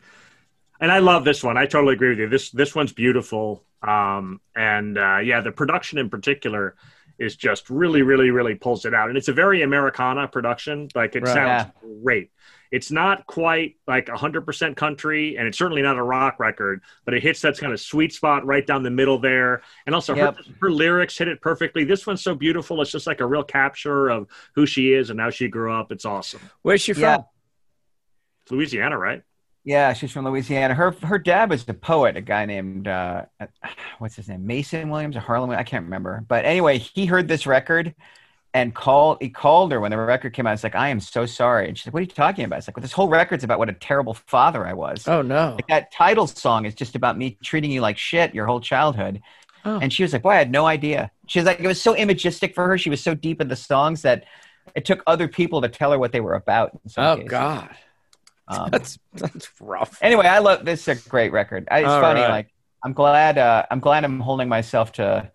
And I love this one. I totally agree with you. This this one's beautiful. Um, and uh, yeah, the production in particular is just really, really, really pulls it out. And it's a very Americana production. Like it Right. sounds great. It's not quite like 100% country, and it's certainly not a rock record, but it hits that kind of sweet spot right down the middle there. And also, Yep. her, her lyrics hit it perfectly. This one's so beautiful. It's just like a real capture of who she is and how she grew up. It's awesome. Where's she Yeah. from? It's Louisiana, right? Yeah, she's from Louisiana. Her her dad was a poet, a guy named uh, what's his name, Mason Williams or Harlan. I can't remember. But anyway, he heard this record and called. He called her when the record came out. It's like, I am so sorry. And she's like, What are you talking about? It's like, well, this whole record's about what a terrible father I was. Oh no. Like that title song is just about me treating you like shit your whole childhood. Oh. And she was like, Boy, I had no idea. She was like, it was so imagistic for her. She was so deep in the songs that it took other people to tell her what they were about. in some Oh cases. god. Um, That's that's rough. anyway, I love this. Is a great record. It's All funny. right. Like I'm glad. Uh, I'm glad I'm holding myself to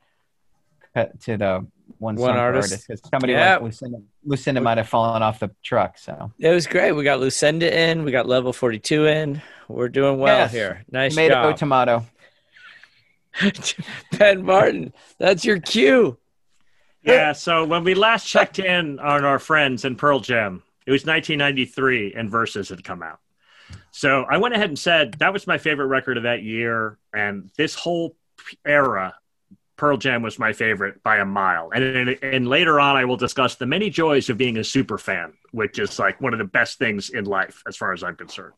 to the one, One song artist. because somebody Yeah. like Lucinda, Lucinda might have fallen off the truck. So It was great. We got Lucinda in. We got level 42 in. We're doing well Yes. here. Nice tomato job. tomato. ben Martin, that's your cue. Yeah. So when we last checked in on our friends in Pearl Jam, it was 1993, and Versus had come out. So I went ahead and said that was my favorite record of that year, and this whole era, Pearl Jam was my favorite by a mile. And, and and later on, I will discuss the many joys of being a super fan, which is like one of the best things in life, as far as I'm concerned.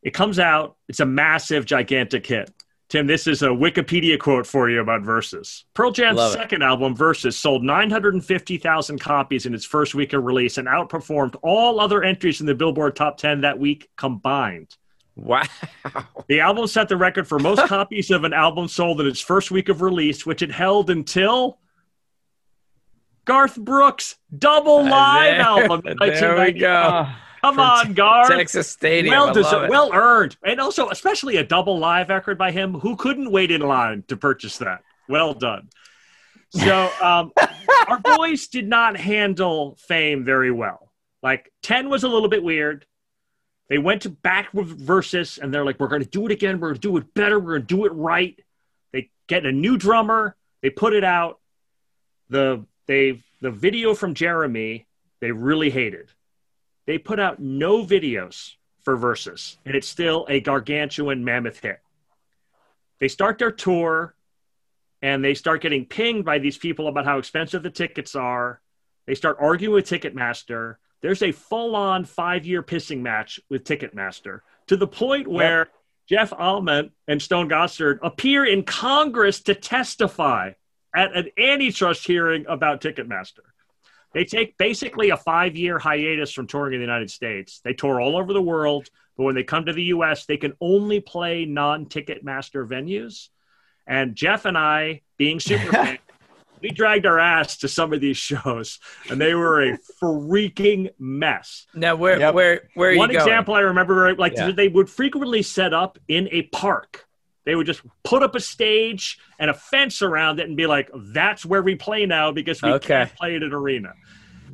It comes out, it's a massive, gigantic hit. Tim, this is a Wikipedia quote for you about Versus. Pearl Jam's Love it. second album, Versus, sold 950,000 copies in its first week of release and outperformed all other entries in the Billboard Top 10 that week combined. Wow. The album set the record for most copies of an album sold in its first week of release, which it held until Garth Brooks' double live there- album. there we 1990. go. Come on, Garth. Texas Stadium. Well, I des- love it. well earned, and also especially a double live record by him. Who couldn't wait in line to purchase that? Well done. So um, our boys did not handle fame very well. Like ten was a little bit weird. They went to back with versus, and they're like, "We're going to do it again. We're going to do it better. We're going to do it right." They get a new drummer. They put it out. The they the video from Jeremy they really hated. They put out no videos for Versus, and it's still a gargantuan mammoth hit. They start their tour, and they start getting pinged by these people about how expensive the tickets are. They start arguing with Ticketmaster. There's a full-on five-year pissing match with Ticketmaster to the point where Jeff Ament and Stone Gossard appear in Congress to testify at an antitrust hearing about Ticketmaster. They take basically a five year hiatus from touring in the United States. They tour all over the world, but when they come to the US, they can only play non Ticketmaster venues. And Jeff and I, being super fans, we dragged our ass to some of these shows, and they were a freaking mess. Now, where where where are One you going? example I remember, like Yeah. they would frequently set up in a park. They would just put up a stage and a fence around it and be like, "That's where we play now because we Okay. can't play it at an arena."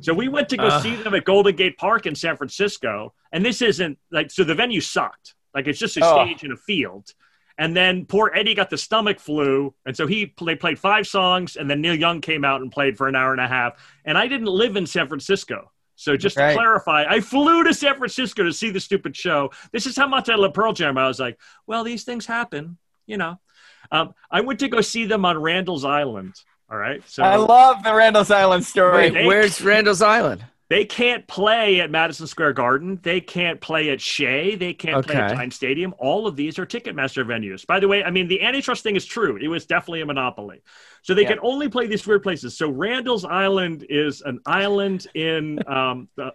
So we went to go Ugh. see them at Golden Gate Park in San Francisco, and this isn't like so. The venue sucked. Like it's just a Oh. stage in a field. And then poor Eddie got the stomach flu, and so he they played five songs, and then Neil Young came out and played for an hour and a half. And I didn't live in San Francisco, so just to clarify, I flew to San Francisco to see the stupid show. This is how much I love Pearl Jam. I was like, well, these things happen, you know. Um, I went to go see them on Randall's Island. All right, so I love the Randall's Island story. Wait, Where's Randall's Island? They can't play at Madison Square Garden. They can't play at Shea. They can't play at Okay. Giant Stadium. All of these are Ticketmaster venues. By the way, I mean, the antitrust thing is true. It was definitely a monopoly. So they Yeah. can only play these weird places. So Randall's Island is an island in, um, the,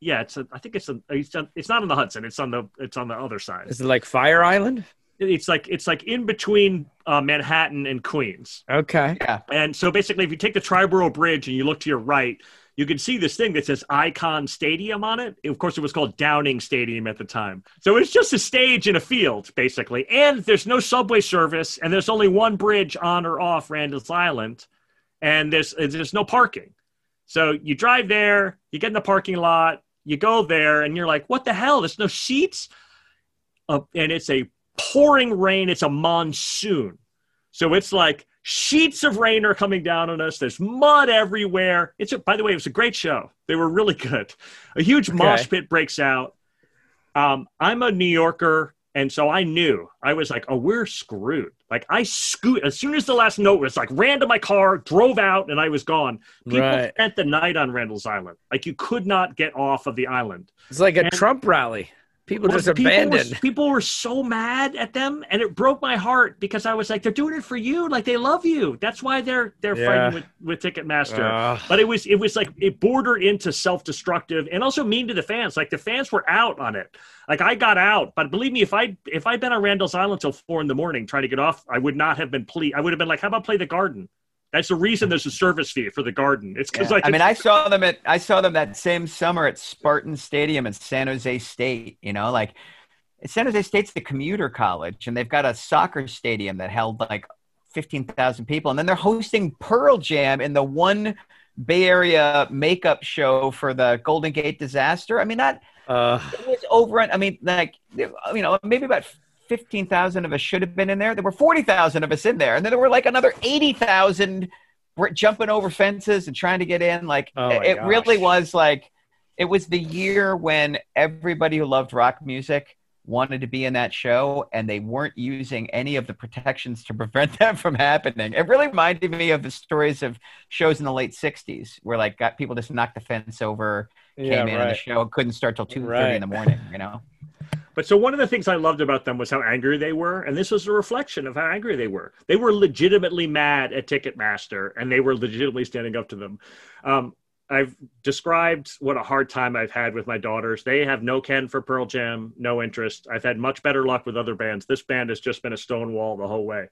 yeah, it's a, I think it's, a, it's, a, it's not on the Hudson. It's on the, it's on the other side. Is it like Fire Island? It's like, it's like in between uh, Manhattan and Queens. Okay. Yeah. And so basically, if you take the Triborough Bridge and you look to your right, you can see this thing that says Icahn Stadium on it. Of course, it was called Downing Stadium at the time. So it's just a stage in a field, basically. And there's no subway service, and there's only one bridge on or off Randall's Island, and there's there's no parking. So you drive there, you get in the parking lot, you go there, and you're like, "What the hell? There's no seats." Uh, and it's a pouring rain. It's a monsoon. So it's like sheets of rain are coming down on us. There's mud everywhere. It's a, by the way, it was a great show. They were really good. A huge mosh pit breaks out. Um, I'm a New Yorker, and so I knew I was like, oh, we're screwed. Like I scoot as soon as the last note was like ran to my car, drove out, and I was gone. People Right. spent the night on Randall's Island. Like you could not get off of the island. It's like a And- Trump rally. People just people abandoned. Were, people were so mad at them, and it broke my heart because I was like, "They're doing it for you. Like they love you. That's why they're they're Yeah. fighting with with Ticketmaster." Ugh. but it was it was like it bordered into self destructive and also mean to the fans. Like the fans were out on it. Like I got out, but believe me, if I if I'd been on Randall's Island till four in the morning trying to get off, I would not have been ple- I would have been like, "How about play the Garden?" That's the reason there's a service fee for the Garden. It's because Yeah. like I mean, I saw them at I saw them that same summer at Spartan Stadium in San Jose State. You know, like San Jose State's the commuter college, and they've got a soccer stadium that held like fifteen thousand people, and then they're hosting Pearl Jam in the one Bay Area makeup show for the Golden Gate disaster. I mean, that Uh, it was over. I mean, like you know, maybe about. 15,000 of us should have been in there. There were 40,000 of us in there. And then there were like another 80,000 were jumping over fences and trying to get in. Like Oh it really was like It was the year when everybody who loved rock music wanted to be in that show and they weren't using any of the protections to prevent that from happening. It really reminded me of the stories of shows in the late 60s where like got people just knocked the fence over, Yeah, came in and the show couldn't start till 2:30 in the morning, you know. But so one of the things I loved about them was how angry they were, and this was a reflection of how angry they were. They were legitimately mad at Ticketmaster, and they were legitimately standing up to them. Um, I've described what a hard time I've had with my daughters. They have no ken for Pearl Jam, no interest. I've had much better luck with other bands. This band has just been a stonewall the whole way.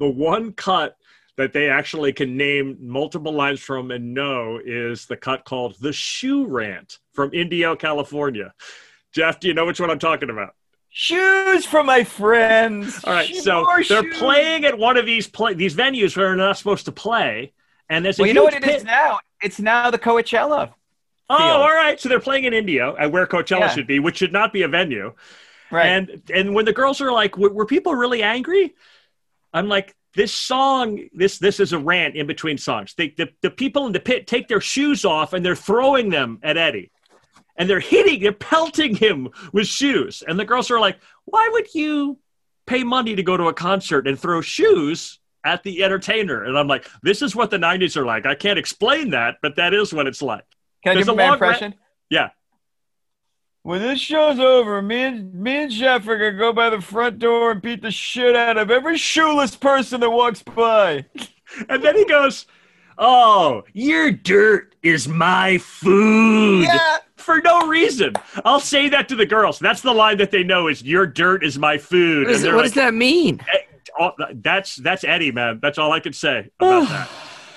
The one cut that they actually can name multiple lines from and know is the cut called The Shoe Rant from Indio, California. Jeff, do you know which one I'm talking about? Shoes for my friends. All right, so more they're shoes. playing at one of these play these venues where they're not supposed to play, and there's a Well, you know what it is pit- now? It's now the Coachella. Oh, field. all right. So they're playing in Indio, at where Coachella Yeah. should be, which should not be a venue. Right. And and when the girls are like, were, were people really angry? I'm like, this song, this this is a rant in between songs. They, the the people in the pit take their shoes off and they're throwing them at Eddie, and they're hitting, they're pelting him with shoes. And the girls are like, why would you pay money to go to a concert and throw shoes? At the entertainer, and I'm like, this is what the '90s are like. I can't explain that, but that is what it's like. Can I There's do a my impression? ra- yeah. When this show's over, me and me and Jeff are gonna go by the front door and beat the shit out of every shoeless person that walks by. And then he goes, Oh, your dirt is my food. Yeah. For no reason. I'll say that to the girls. That's the line that they know is your dirt is my food. What, is And it, they're what like, does that mean? "Eh, that's that's Eddie, man. That's all I can say about that.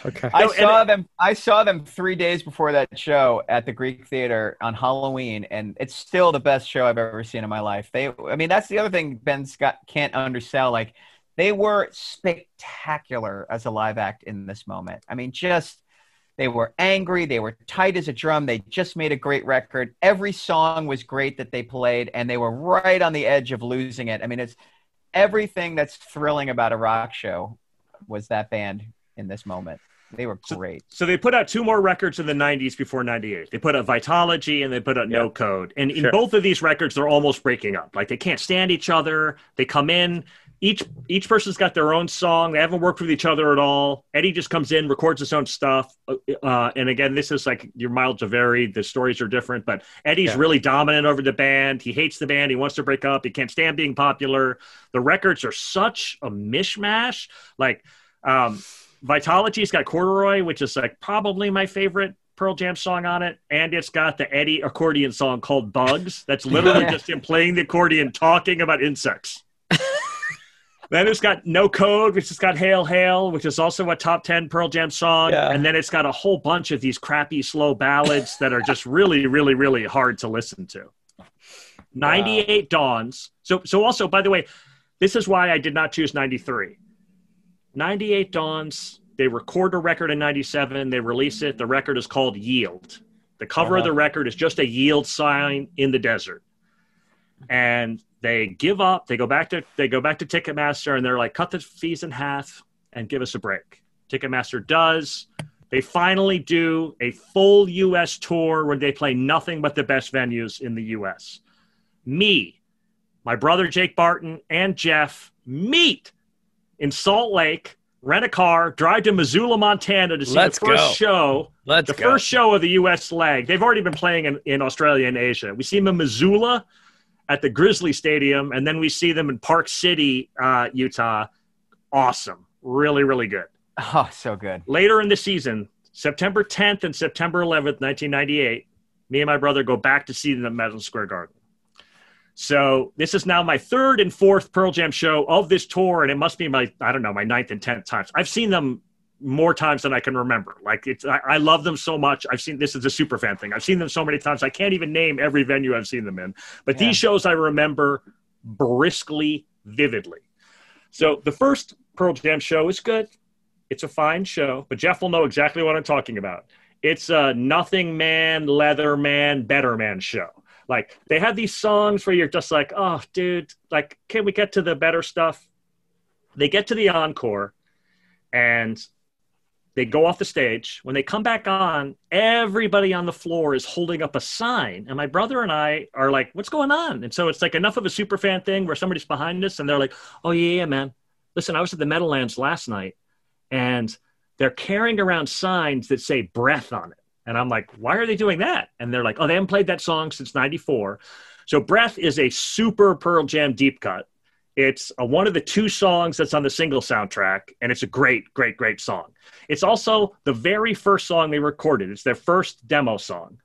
Okay. I No, and saw it- them. I saw them three days before that show at the Greek Theater on Halloween, and it's still the best show I've ever seen in my life. They, I mean, that's the other thing Ben Scott can't undersell. Like, they were spectacular as a live act in this moment. I mean, just they were angry. They were tight as a drum. They just made a great record. Every song was great that they played, and they were right on the edge of losing it. I mean, it's everything that's thrilling about a rock show was that band in this moment. They were great. So they put out two more records in the 90s before 98. They put out Vitalogy and they put out No Code. And in Sure. both of these records, they're almost breaking up. Like they can't stand each other. They come in, each each person's got their own song. They haven't worked with each other at all. Eddie just comes in, records his own stuff. Uh, and again, this is like your miles of varied. The stories are different, but Eddie's Yeah. really dominant over the band. He hates the band. He wants to break up. He can't stand being popular. The records are such a mishmash. Like, um, Vitalogy's got Corduroy, which is like probably my favorite Pearl Jam song on it, and it's got the Eddie accordion song called Bugs. That's literally Yeah. just him playing the accordion, talking about insects. Then it's got No Code, which has got Hail Hail, which is also a top ten Pearl Jam song, Yeah. and then it's got a whole bunch of these crappy slow ballads that are just really, really, really hard to listen to. 98 dawns. So so also by the way, this is why I did not choose 93. 98 dawns. They record a record in 97, they release it. The record is called Yield. The cover of Uh-huh. the record is just a yield sign in the desert. And they give up, they go back to they go back to Ticketmaster and they're like cut the fees in half and give us a break. Ticketmaster does. They finally do a full US tour where they play nothing but the best venues in the US me, my brother Jake Barton, and Jeff meet in Salt Lake, rent a car, drive to Missoula, Montana to see Let's the first go. show. Let's the go. first show of the U.S. leg. They've already been playing in, in Australia and Asia. We see them in Missoula at the Grizzly Stadium, and then we see them in Park City, uh, Utah. Awesome. Really, really good. Oh, so good. Later in the season, September 10th and September 11th, 1998, me and my brother go back to see them at Madison Square Garden. So this is now my third and fourth Pearl Jam show of this tour, and it must be my I don't know my ninth and tenth times. I've seen them more times than I can remember. Like it's I, I love them so much. I've seen this is a super fan thing. I've seen them so many times I can't even name every venue I've seen them in. But Yeah. these shows I remember briskly, vividly. So the first Pearl Jam show is good. It's a fine show, but Jeff will know exactly what I'm talking about. It's a nothing man, leather man, better man show. Like they have these songs where you're just like, oh, dude, like, can we get to the better stuff? They get to the encore, and they go off the stage. When they come back on, everybody on the floor is holding up a sign. And my brother and I are like, what's going on? And so it's like enough of a super fan thing where somebody's behind us and they're like, oh, yeah, yeah, man. Listen, I was at the Meadowlands last night and they're carrying around signs that say breath on it. And I'm like, why are they doing that? And they're like, oh, they haven't played that song since 94. So Breath is a super Pearl Jam deep cut. It's a, one of the two songs that's on the Singles soundtrack, and it's a great, great, great song. It's also the very first song they recorded. It's their first demo song.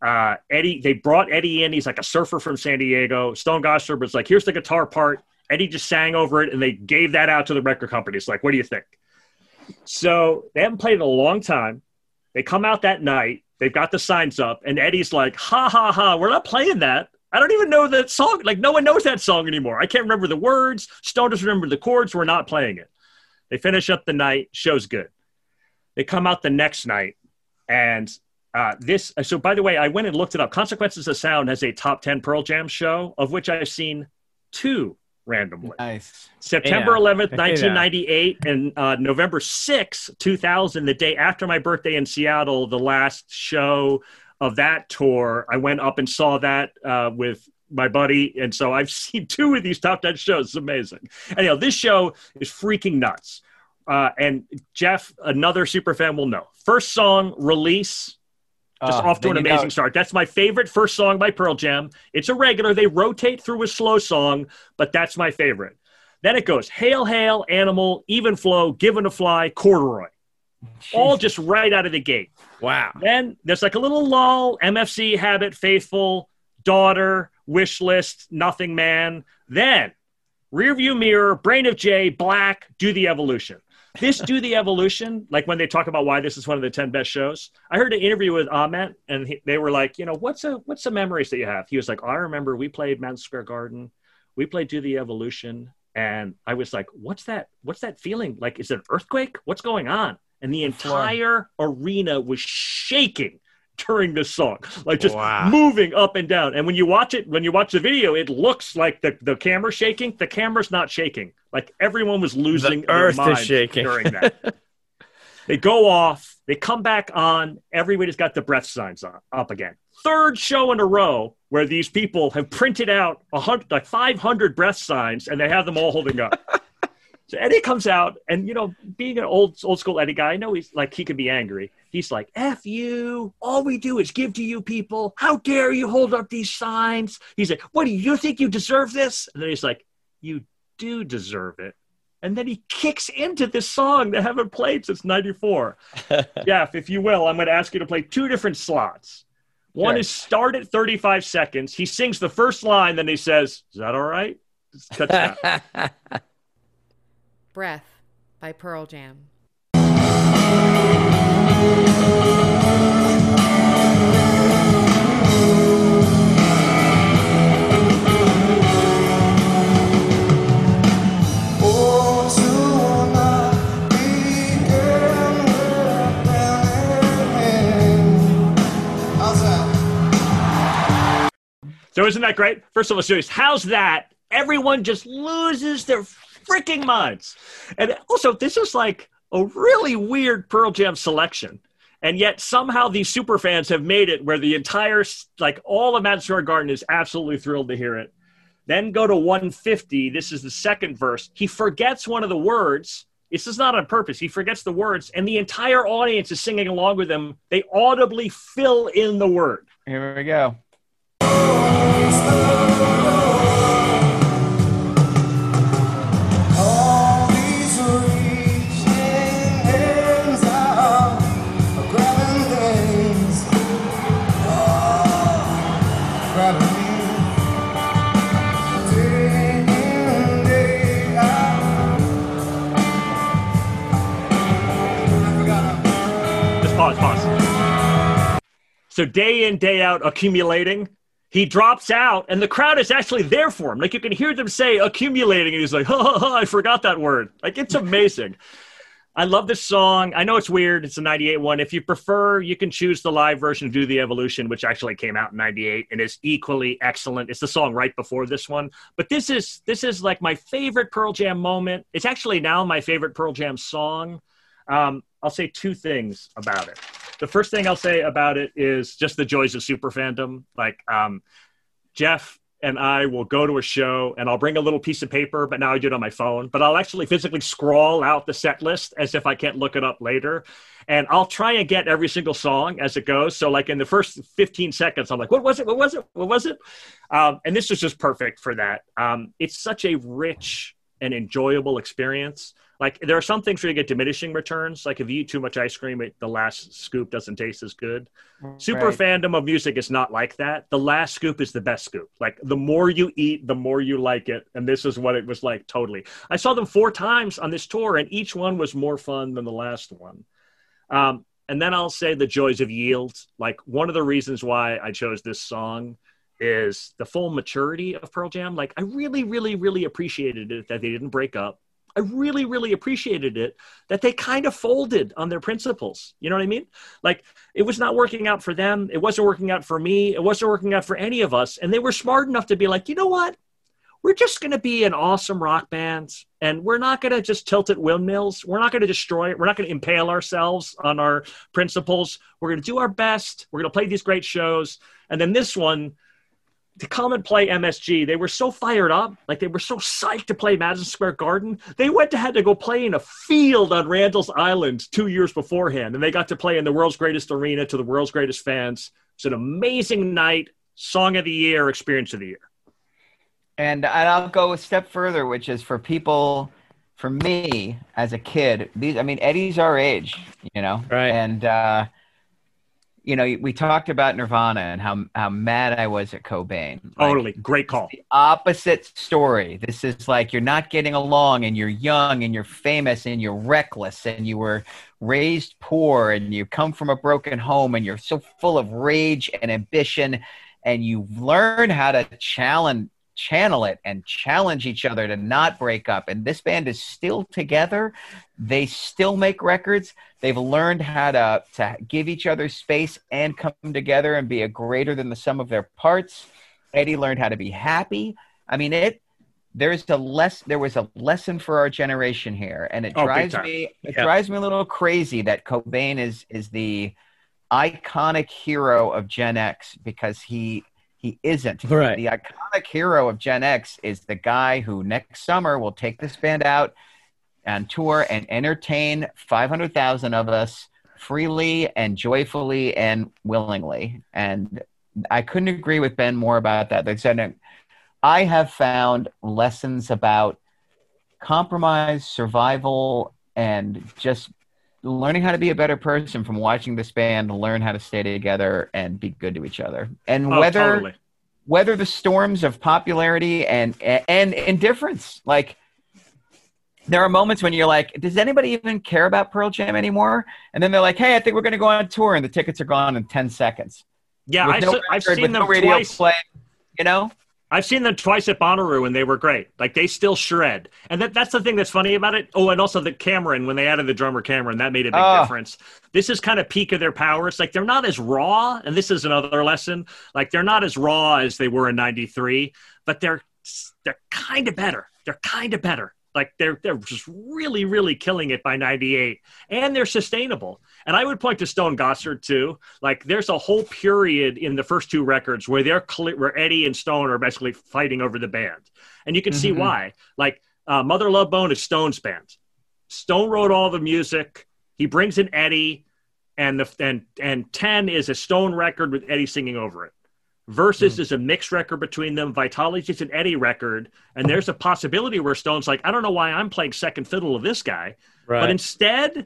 Uh, Eddie, they brought Eddie in. He's like a surfer from San Diego. Stone Gossard was like, "Here's the guitar part." Eddie just sang over it, and they gave that out to the record company. It's like, "What do you think?" So they haven't played in a long time. They come out that night. They've got the signs up, and Eddie's like, "Ha ha ha! We're not playing that. I don't even know that song. Like no one knows that song anymore. I can't remember the words. Stone doesn't remember the chords. We're not playing it." They finish up the night. Show's good. They come out the next night, and uh, this. So by the way, I went and looked it up. Consequences of Sound has a top ten Pearl Jam show, of which I've seen two randomly. Nice. September Yeah. 11th, Yeah. 1998, and uh, November 6th, 2000, the day after my birthday in Seattle, the last show of that tour. I went up and saw that uh, with my buddy. And so I've seen two of these top 10 shows. It's amazing. Anyhow, this show is freaking nuts. Uh, and Jeff, another super fan, will know. First song, Release. Just Oh, off to an you know- amazing start. That's my favorite first song by Pearl Jam. It's a regular. They rotate through a slow song, but that's my favorite. Then it goes Hail, Hail, Animal, Even Flow, Given to Fly, Corduroy. All just right out of the gate. Wow. Then there's like a little lull MFC, Habit, Faithful, Daughter, Wish List, Nothing Man. Then Rearview Mirror, Brain of J, Black, Do the Evolution. This Do the Evolution, like when they talk about why this is one of the 10 best shows, I heard an interview with Ament and he, they were like, you know, what's a, what's the memories that you have? He was like, I remember we played Madison Square Garden. We played Do the Evolution. And I was like, what's that? What's that feeling? Like, is it an earthquake? What's going on? And the entire arena was shaking during this song, like just Wow. moving up and down. And when you watch it, when you watch the video, it looks like the, the camera's shaking. The camera's not shaking. Like everyone was losing The their earth is shaking. during that. they go off, they come back on. Everybody's got the breath signs on, up again. Third show in a row where these people have printed out a hundred, like 500 breath signs and they have them all holding up. So Eddie comes out, and you know, being an old old school Eddie guy, I know he's like he can be angry. He's like, "F you! All we do is give to you people. How dare you hold up these signs?" He's like, "What do you think you deserve this?" And then he's like, "You do deserve it." And then he kicks into this song that I haven't played since '94. Jeff, if you will, I'm going to ask you to play two different slots. One Sure. is start at 35 seconds. He sings the first line, then he says, "Is that all right?" Just cut that. Breath by Pearl Jam. So isn't that great? First of all, serious. How's that? Everyone just loses their freaking minds. And also, this is like a really weird Pearl Jam selection. And yet somehow these super fans have made it where the entire, like all of Madison Square Garden is absolutely thrilled to hear it. Then go to 150. This is the second verse. He forgets one of the words. This is not on purpose. He forgets the words, and the entire audience is singing along with him. They audibly fill in the word. Here we go. So day in, day out, accumulating. He drops out, and the crowd is actually there for him. Like you can hear them say accumulating, and he's like, ha, ha, ha, I forgot that word. Like it's amazing. I love this song. I know it's weird. It's a 98 one. If you prefer, you can choose the live version of Do the Evolution, which actually came out in 98 and is equally excellent. It's the song right before this one. But this is this is like my favorite Pearl Jam moment. It's actually now my favorite Pearl Jam song. Um, I'll say two things about it. The first thing I'll say about it is just the joys of super fandom. Like um, Jeff and I will go to a show and I'll bring a little piece of paper, but now I do it on my phone. But I'll actually physically scrawl out the set list as if I can't look it up later. And I'll try and get every single song as it goes. So, like in the first 15 seconds, I'm like, what was it? What was it? What was it? Um, and this is just perfect for that. Um, it's such a rich and enjoyable experience. Like there are some things where you get diminishing returns. Like if you eat too much ice cream, it, the last scoop doesn't taste as good. Super Right. fandom of music is not like that. The last scoop is the best scoop. Like the more you eat, the more you like it. And this is what it was like totally. I saw them four times on this tour, and each one was more fun than the last one. Um, and then I'll say the joys of yield. Like one of the reasons why I chose this song is the full maturity of Pearl Jam. Like I really, really, really appreciated it that they didn't break up. I really, really appreciated it that they kind of folded on their principles. You know what I mean? Like it was not working out for them. It wasn't working out for me. It wasn't working out for any of us. And they were smart enough to be like, you know what? We're just going to be an awesome rock band and we're not going to just tilt at windmills. We're not going to destroy it. We're not going to impale ourselves on our principles. We're going to do our best. We're going to play these great shows. And then this one, to come and play MSG, they were so fired up, like they were so psyched to play Madison Square Garden. They went to had to go play in a field on Randall's Island two years beforehand, and they got to play in the world's greatest arena to the world's greatest fans. It's an amazing night, song of the year, experience of the year. And and I'll go a step further, which is for people, for me as a kid. These, I mean, Eddie's our age, you know, Right. And uh, you know, we talked about Nirvana and how how mad I was at Cobain. Like, Totally. Great call. The opposite story. This is like you're not getting along and you're young and you're famous and you're reckless and you were raised poor and you come from a broken home and you're so full of rage and ambition and you learn how to challenge channel it and challenge each other to not break up and this band is still together they still make records they've learned how to to give each other space and come together and be a greater than the sum of their parts Eddie learned how to be happy. I mean, it. There's a less. There was a lesson for our generation here, and it Oh, drives me. It Yeah. drives me a little crazy that Cobain is is the iconic hero of Gen X because he he isn't. Right. The iconic hero of Gen X is the guy who next summer will take this band out on tour and entertain 500,000 of us freely and joyfully and willingly. And I couldn't agree with Ben more about that. They said, I have found lessons about compromise, survival, and just learning how to be a better person from watching this band learn how to stay together and be good to each other. And Oh, whether totally. whether the storms of popularity and and indifference like there are moments when you're like does anybody even care about pearl jam anymore and then they're like hey i think we're going to go on tour and the tickets are gone in 10 seconds Yeah, I've, no se- I've record, seen them no radio twice. play you know I've seen them twice at Bonnaroo, and they were great. Like they still shred, and that, that's the thing that's funny about it. Oh, and also the Cameron when they added the drummer Cameron, that made a big Oh. difference. This is kind of peak of their powers. Like they're not as raw, and this is another lesson. Like they're not as raw as they were in '93, but they're they're kind of better. They're kind of better. Like they're they're just really really killing it by '98, and they're sustainable. And I would point to Stone Gossard too. Like there's a whole period in the first two records where they're cle where Eddie and Stone are basically fighting over the band, and you can see Mhm. why. Like uh, Mother Love Bone is Stone's band. Stone wrote all the music. He brings in Eddie, and the and and Ten is a Stone record with Eddie singing over it. Versus is a mixed record between them. Vitalogy is an Eddie record, and there's a possibility where Stone's like, I don't know why I'm playing second fiddle of this guy, Right. but instead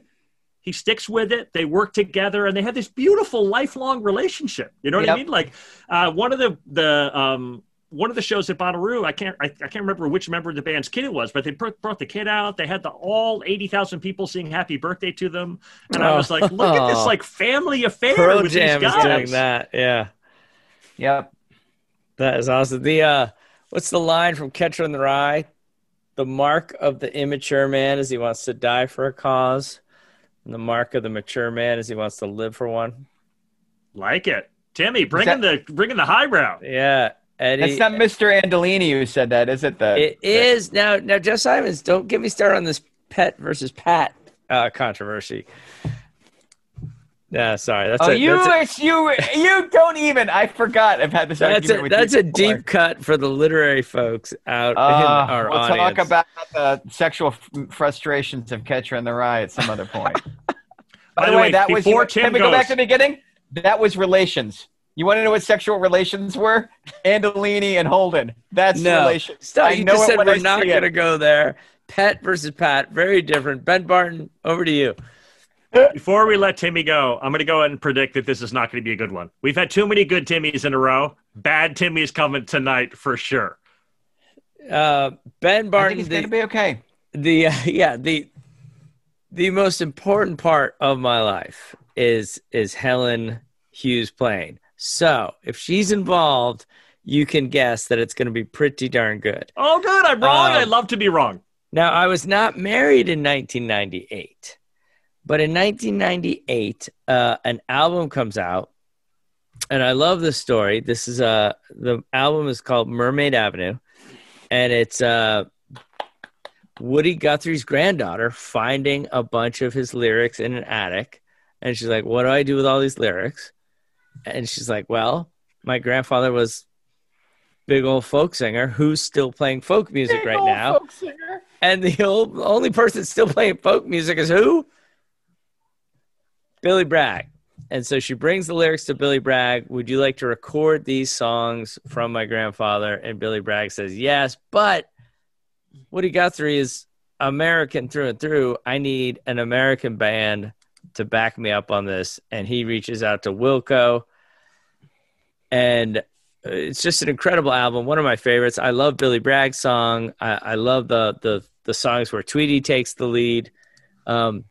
he sticks with it. They work together, and they have this beautiful lifelong relationship. You know what I mean? Like uh, one of the the um, one of the shows at Bonnaroo, I can't I, I can't remember which member of the band's kid it was, but they brought, brought the kid out. They had the all eighty thousand people sing "Happy Birthday" to them, and I was like, look at this Oh. like family affair Pearl with Jam these is doing that. Yeah. Yep. That is awesome. The uh what's the line from Catcher in the Rye? The mark of the immature man is he wants to die for a cause. And the mark of the mature man is he wants to live for one. Like it, Timmy, bring in the bring in the highbrow. Yeah. Eddie That's not Mr. Antolini who said that, is it? The It is now now Jeff Simons, don't get me started on this pet versus Pat uh, controversy. Yeah, sorry. That's oh, a, you, that's a, you, you don't even. I forgot. I've had this that's argument a, that's a before. deep cut for the literary folks out Uh, in our we'll audience. talk about the sexual frustrations of Catcher in the Rye at some other point. By, the way, that was. before Can Tim we go back to the beginning? That was relations. You want to know what sexual relations were? Antolini and Holden. That's no, relations. stop. I You know just said we're I not going to go there. Pet versus Pat, very different. Ben Barton, over to you. Before we let Timmy go, I'm going to go ahead and predict that this is not going to be a good one. We've had too many good Timmys in a row. Bad Timmy's coming tonight for sure. Uh, ben I think Barton, it's going to be okay. the uh, yeah the the most important part of my life is is Helen Hughes playing. So if she's involved, you can guess that it's going to be pretty darn good. Oh, good. I'm wrong. Um, I'd love to be wrong. Now I was not married in 1998, but in 1998, uh, an album comes out, and I love this story. This is uh the album is called Mermaid Avenue, and it's uh Woody Guthrie's granddaughter finding a bunch of his lyrics in an attic, and she's like, "What do I do with all these lyrics?" And she's like, "Well, my grandfather was." Big old folk singer who's still playing folk music Big right now. And the old, only person still playing folk music is who? Billy Bragg. And so she brings the lyrics to Billy Bragg. Would you like to record these songs from my grandfather? And Billy Bragg says, yes, but Woody Guthrie is American through and through. I need an American band to back me up on this. And he reaches out to Wilco. And it's just an incredible album. One of my favorites. I love Billy Bragg's song. I, I love the, the the songs where Tweedy takes the lead. Um,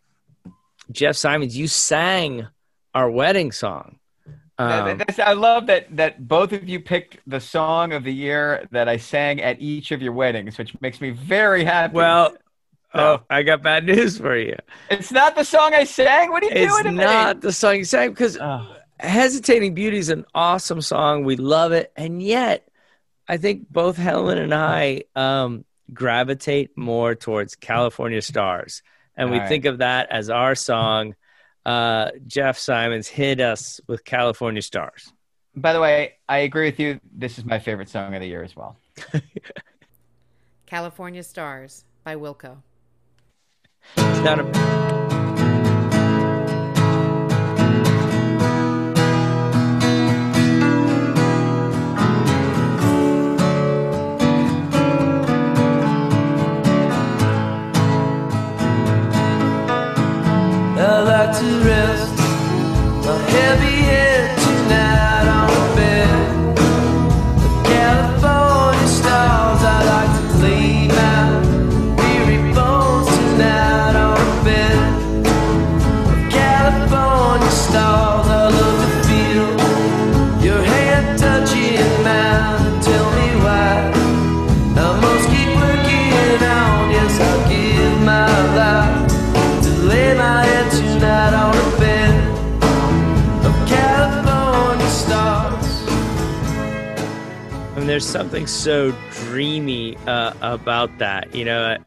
Jeff Simons, you sang our wedding song. That- Um, I love that that both of you picked the song of the year that I sang at each of your weddings, which makes me very happy. well, oh, I got bad news for you. it's not the song I sang. What are you It's doing me? not the song you sang because Oh. Hesitating Beauty is an awesome song. We love it. And yet, I think both Helen and I um, gravitate more towards California Stars. And we All right. think of that as our song. Uh, Jeff Simons hit us with California Stars. By the way, I agree with you. This is my favorite song of the year as well. California Stars by Wilco. Not a, there's something so dreamy uh, about that. You know,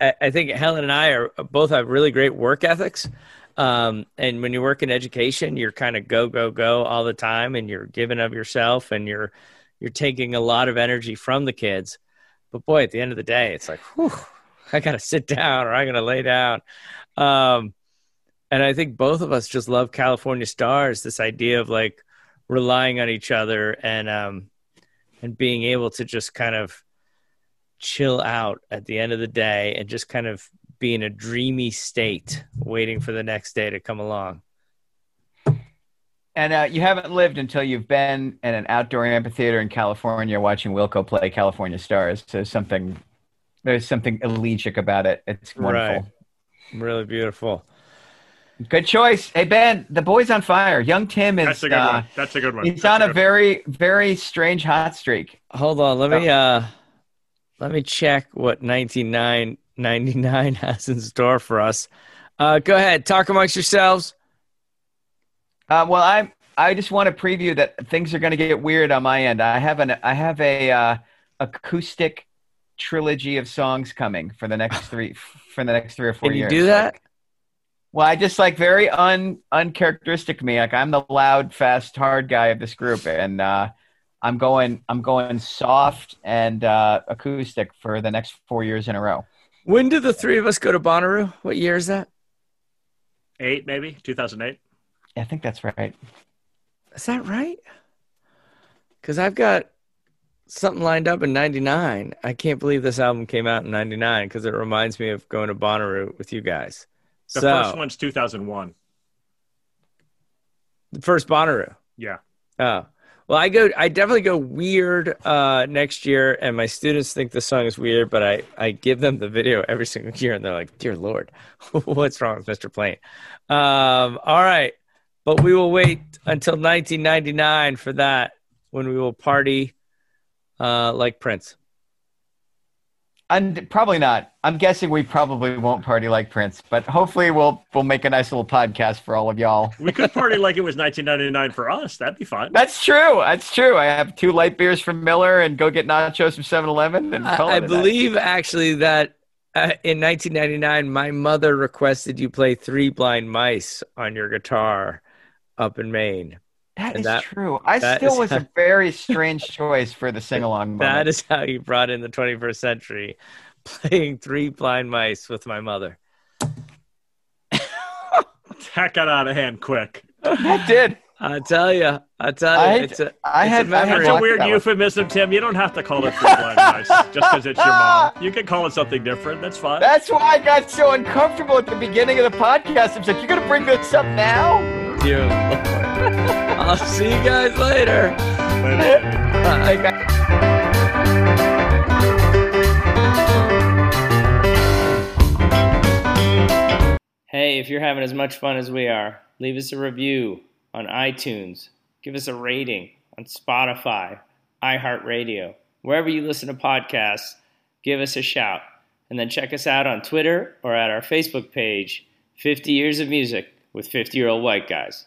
I, I, think Helen and I are both have really great work ethics. Um, and when you work in education, you're kind of go, go, go all the time and you're giving of yourself and you're, you're taking a lot of energy from the kids. But boy, at the end of the day, it's like, whew, I got to sit down or I got to lay down. Um, and I think both of us just love California stars, this idea of like relying on each other and, um, and being able to just kind of chill out at the end of the day and just kind of be in a dreamy state waiting for the next day to come along. And uh, you haven't lived until you've been in an outdoor amphitheater in California watching Wilco play California Stars. So something, there's something elegiac about it. It's wonderful. Really beautiful. Good choice. Hey Ben, the boy's on fire. Young Tim is. That's a good uh, one. That's a good one. He's That's on a good one. very, very strange hot streak. Hold on, let me uh let me check what 99.99 has in store for us. Uh go ahead, talk amongst yourselves. Uh, well, I I just want to preview that things are going to get weird on my end. I have an I have a uh, acoustic trilogy of songs coming for the next three for the next three or four Can you years. do that? Well, I just like very un uncharacteristic me. Like I'm the loud, fast, hard guy of this group, and uh, I'm going I'm going soft and uh, acoustic for the next four years in a row. When did the three of us go to Bonnaroo? What year is that? Eight, maybe 2008. I think that's right. Is that right? Because I've got something lined up in '99. I can't believe this album came out in '99 because it reminds me of going to Bonnaroo with you guys. The so, first one's 2001. the first Bonnaroo. Yeah. Oh. Well, I go. I definitely go weird uh, next year, and my students think the song is weird, but I I give them the video every single year, and they're like, "Dear Lord, what's wrong with Mr. Plain?" Um, all right, but we will wait until 1999 for that, when we will party uh, like Prince. And probably not. I'm guessing we probably won't party like Prince, but hopefully we'll we'll make a nice little podcast for all of y'all. We could party like it was 1999 for us. That'd be fun. That's true. That's true. I have two light beers from Miller and go get nachos from 7-Eleven and call I, I it a night. believe actually that uh, in 1999, my mother requested you play Three Blind Mice on your guitar up in Maine. That And is that- true. I that still was how- a very strange choice for the sing along. That is how you brought in the 21st century, playing Three Blind Mice with my mother. That got out of hand quick. That did. I tell you, I tell you, I- it's a, I it's had- a I had memory. That's a weird that one. euphemism, Tim. You don't have to call it three blind mice just because it's your mom. You can call it something different. That's fine. That's why I got so uncomfortable at the beginning of the podcast. I'm like, "You're gonna bring this up now?" Dear Lord. I'll see you guys later. Bye. Hey, if you're having as much fun as we are, leave us a review on iTunes. Give us a rating on Spotify, iHeartRadio, wherever you listen to podcasts. Give us a shout. And then check us out on Twitter or at our Facebook page, 50 Years of Music with 50 Year Old White Guys.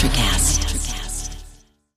Electric Acid.